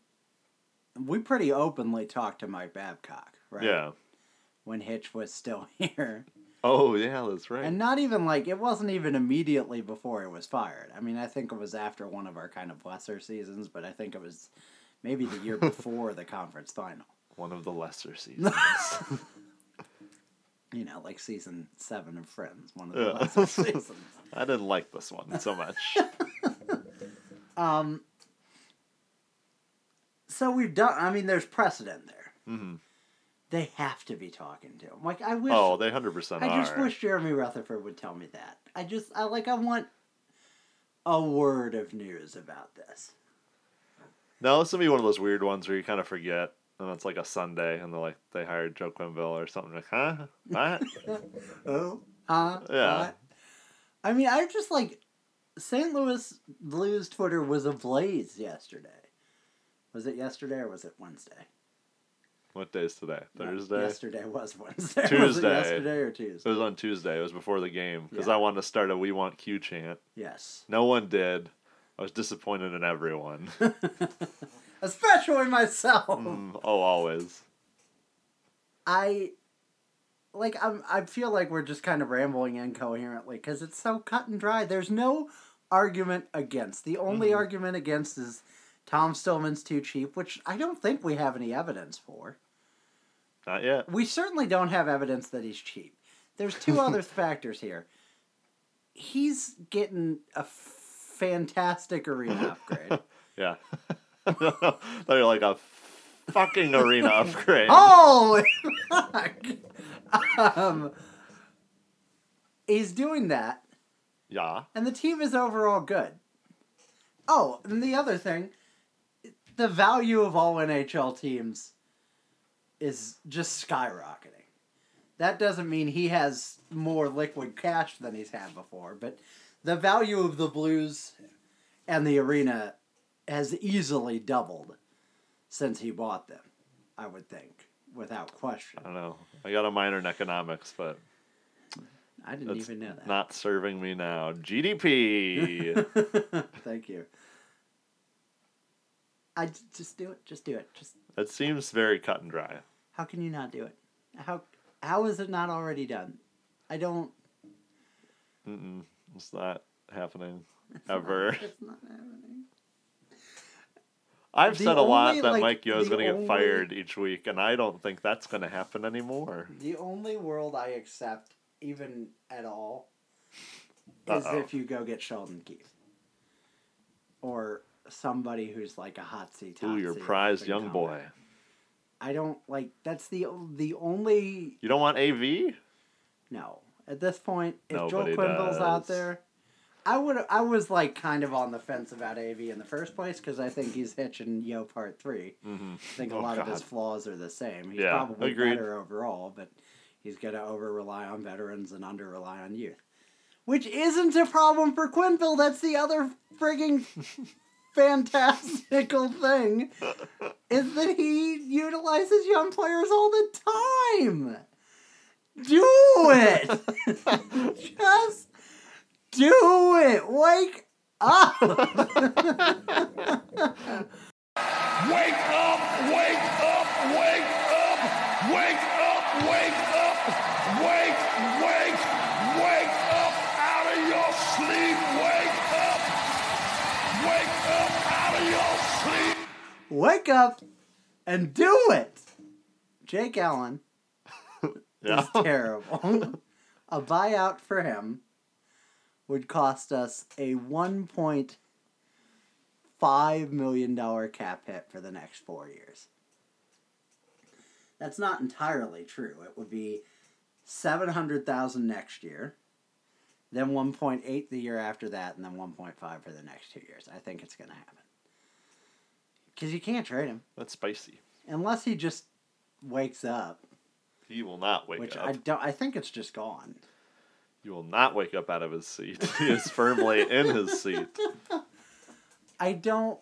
we pretty openly talked to Mike Babcock, right? Yeah. When Hitch was still here. Oh yeah, that's right. And not even like it wasn't even immediately before he was fired. I mean, I think it was after one of our kind of lesser seasons, but I think it was maybe the year before the conference final. One of the lesser seasons. You know, like season seven of Friends, one of the Yeah. lesser seasons. I didn't like this one so much. Um. So we've done. I mean, there's precedent there. hmm They have to be talking to him. Like I wish. Oh, they hundred percent I are. just wish Jeremy Rutherford would tell me that. I just, I like, I want a word of news about this. No, this will be one of those weird ones where you kind of forget, and it's like a Sunday, and they're like they hired Joe Quenneville or something. Like, huh? What? Oh, uh, Yeah. what? I mean, I just like St. Louis Blues Twitter was ablaze yesterday. Was it yesterday or was it Wednesday? What day is today? Thursday. yesterday was Wednesday. Was Tuesday. yesterday or Tuesday? It was on Tuesday. It was before the game because Yeah. I wanted to start a "We Want Q" chant. Yes. No one did. I was disappointed in everyone. Especially myself. Mm, oh, always. I like I'm I feel like we're just kind of rambling incoherently because it's so cut and dry. There's no argument against. The only Mhm. argument against is Tom Stillman's too cheap, which I don't think we have any evidence for. Not yet. We certainly don't have evidence that he's cheap. There's two other factors here. He's getting a fantastic arena upgrade. Yeah. They're like a fucking arena upgrade. Holy fuck! Um, he's doing that, Yeah. and the team is overall good. Oh, and the other thing, the value of all NHL teams is just skyrocketing. That doesn't mean he has more liquid cash than he's had before, but the value of the Blues and the arena has easily doubled since he bought them, I would think, without question. I don't know. I got a minor in economics, but I didn't even know that. not serving me now. GDP. Thank you. I j- just do it. Just do it. Just it seems very cut and dry. how can you not do it? How how is it not already done? I don't. Mm-mm, it's not happening it's not- ever. it's not happening. I've The said a lot that like, Mike Yeo is going to get fired each week, and I don't think that's going to happen anymore. The only world I accept, even at all, is Uh-oh. if you go get Sheldon Keefe Or somebody who's like a hot seat. Ooh, your prized young boy. I don't like. That's the the only You don't want AV? no. At this point, if Nobody Joel Quenneville's out there, I would. I was like kind of on the fence about AV in the first place because I think he's hitching Yeo Part Three. Mm-hmm. I think a Oh, lot of his flaws are the same. He's Yeah, probably agreed. better overall, but he's going to over rely on veterans and under rely on youth. Which isn't a problem for Quinville. That's the other frigging fantastical thing is that he utilizes young players all the time. Do it. Just do it. Wake up. Wake up, wake up, wake up, wake up, wake up, wake, wake, Wake up and do it. Jake Allen Yeah. is terrible. a buyout for him would cost us a $1.5 million cap hit for the next four years. That's not entirely true. It would be 700,000 next year, then 1.8 the year after that, and then 1.5 for the next two years. I think it's going to happen. Because you can't trade him That's spicy. unless he just wakes up, He will not wake which up. I don't. I think it's just gone. You will not wake up out of his seat. He is firmly in his seat. I don't.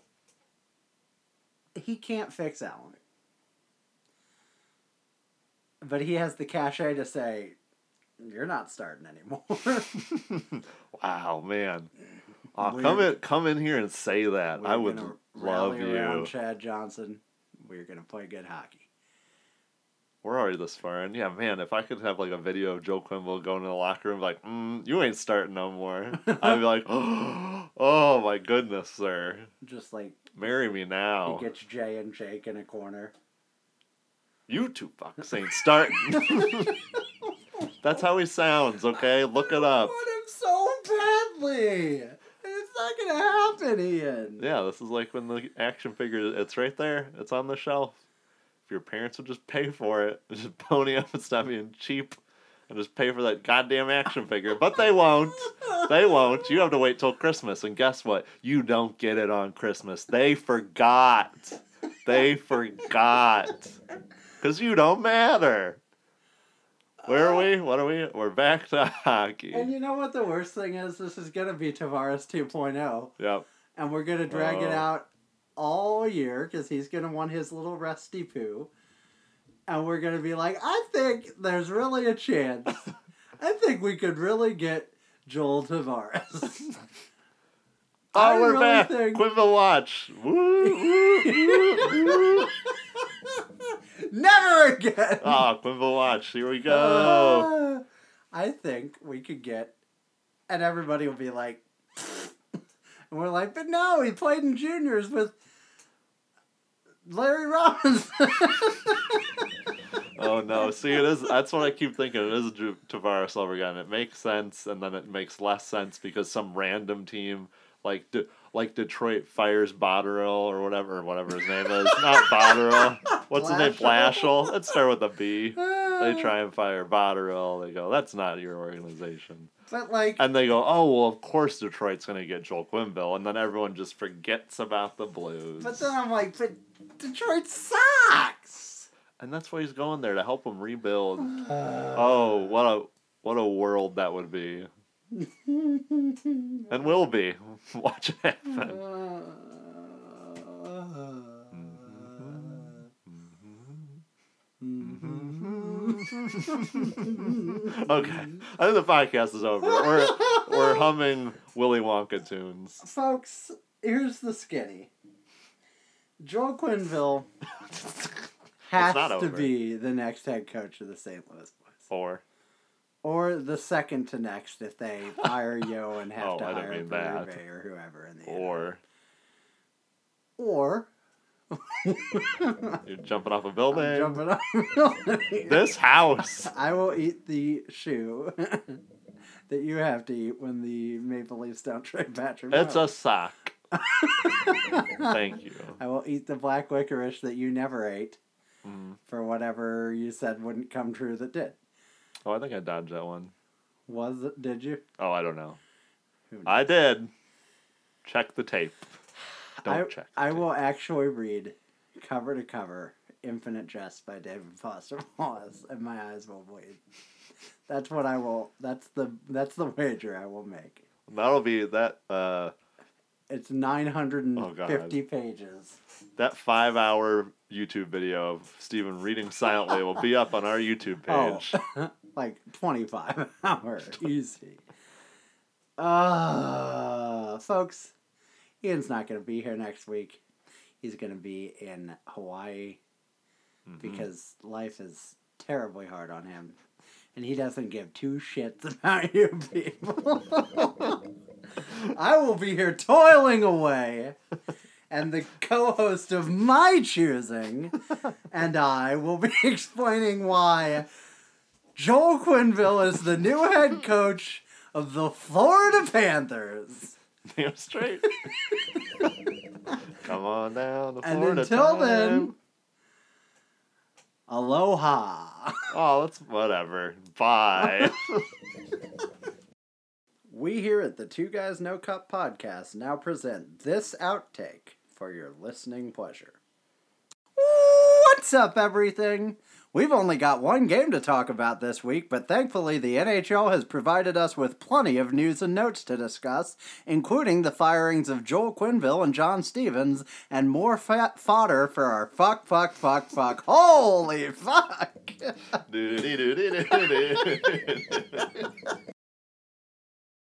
He can't fix Allen, but he has the cachet to say, "You're not starting anymore." Wow, man. We're- come in, come in here and say that. I We're would gonna love rally around. Chad Johnson. We're gonna play good hockey. We're already this far, and yeah, man. If I could have like a video of Joe Quimble going in the locker room, like, mm, "You ain't starting no more," I'd be like, "Oh my goodness, sir, Just like marry me now." he gets Jay and Jake in a corner. You two fucks ain't starting. That's how he sounds. Okay, look it up. I want him so badly. Not gonna happen, Ian. Yeah, this is like when the action figure. It's right there. It's on the shelf. If your parents would just pay for it, just pony up and stop being cheap, and just pay for that goddamn action figure, but they won't. They won't. You have to wait till Christmas, and guess what? You don't get it on Christmas. They forgot. They forgot. Cause you don't matter. Where are uh, we? What are we? We're back to hockey. And you know what the worst thing is? This is gonna be Tavares 2.0, Yep. and we're gonna drag it out all year because he's gonna want his little rusty poo, and we're gonna be like, I think there's really a chance. I think we could really get Joel Tavares. I Oh, we're really back. think- the Watch. Woo, woo, woo, woo. Never again. Ah, Quenneville Watch. Here we go. Uh, I think we could get, and everybody will be like, and we're like, but no, he played in juniors with Larry Robinson. Oh no! See, it is. That's what I keep thinking. It is Tavares over again. It makes sense, and then it makes less sense because some random team like like Detroit fires Botterill or whatever, whatever his name is. Not Botterill. What's his name? Blashill. Let's start with a B. they try and fire Botterill. They go, "That's not your organization." But like, And they go, "Oh well, of course Detroit's gonna get Joel Quenneville," and then everyone just forgets about the Blues. but then I'm like, but Detroit sucks. and that's why he's going there to help them rebuild. oh, what a what a world that would be, and will be. Watch it happen. Mm-hmm. Okay, I think the podcast is over. We're we're humming Willy Wonka tunes. Folks, here's the skinny. Joel Quenneville has to be the next head coach of the St. Louis Blues. Or Or the second to next if they fire Yeo and have Oh, to I don't hire mean Berube or whoever in the or or you're jumping off a building. jumping up. This house. I will eat the shoe that you have to eat when the Maple Leafs don't trade Patrick. It's a sock. Thank you. I will eat the black licorice that you never ate Mm. for whatever you said wouldn't come true that did. Oh, I think I dodged that one. Was it? Did you? Oh, I don't know. I did. Check the tape. Don't I, check. I tape. will actually read cover to cover Infinite Jest by David Foster Wallace, and my eyes will bleed. That's what I will. That's the that's the wager I will make. That'll be that. Uh, It's nine hundred and Oh, fifty pages. that five-hour YouTube video of Steven reading silently will be up on our YouTube page. Oh, like twenty five hour easy. Uh folks, Ian's not gonna be here next week. He's gonna be in Hawaii Mhm. because life is terribly hard on him. And he doesn't give two shits about you people. I will be here toiling away. And the co host of my choosing and I will be explaining why Joel Quenneville is the new head coach of the Florida Panthers. Damn straight. Come on down to And Florida. until time. then, aloha. Oh, that's whatever. Bye. We here at the Two Guys No Cup podcast now present this outtake for your listening pleasure. What's up, everything? We've only got one game to talk about this week, but thankfully the NHL has provided us with plenty of news and notes to discuss, including the firings of Joel Quenneville and John Stevens, and more fat fodder for our fuck, fuck, fuck, fuck. Holy fuck!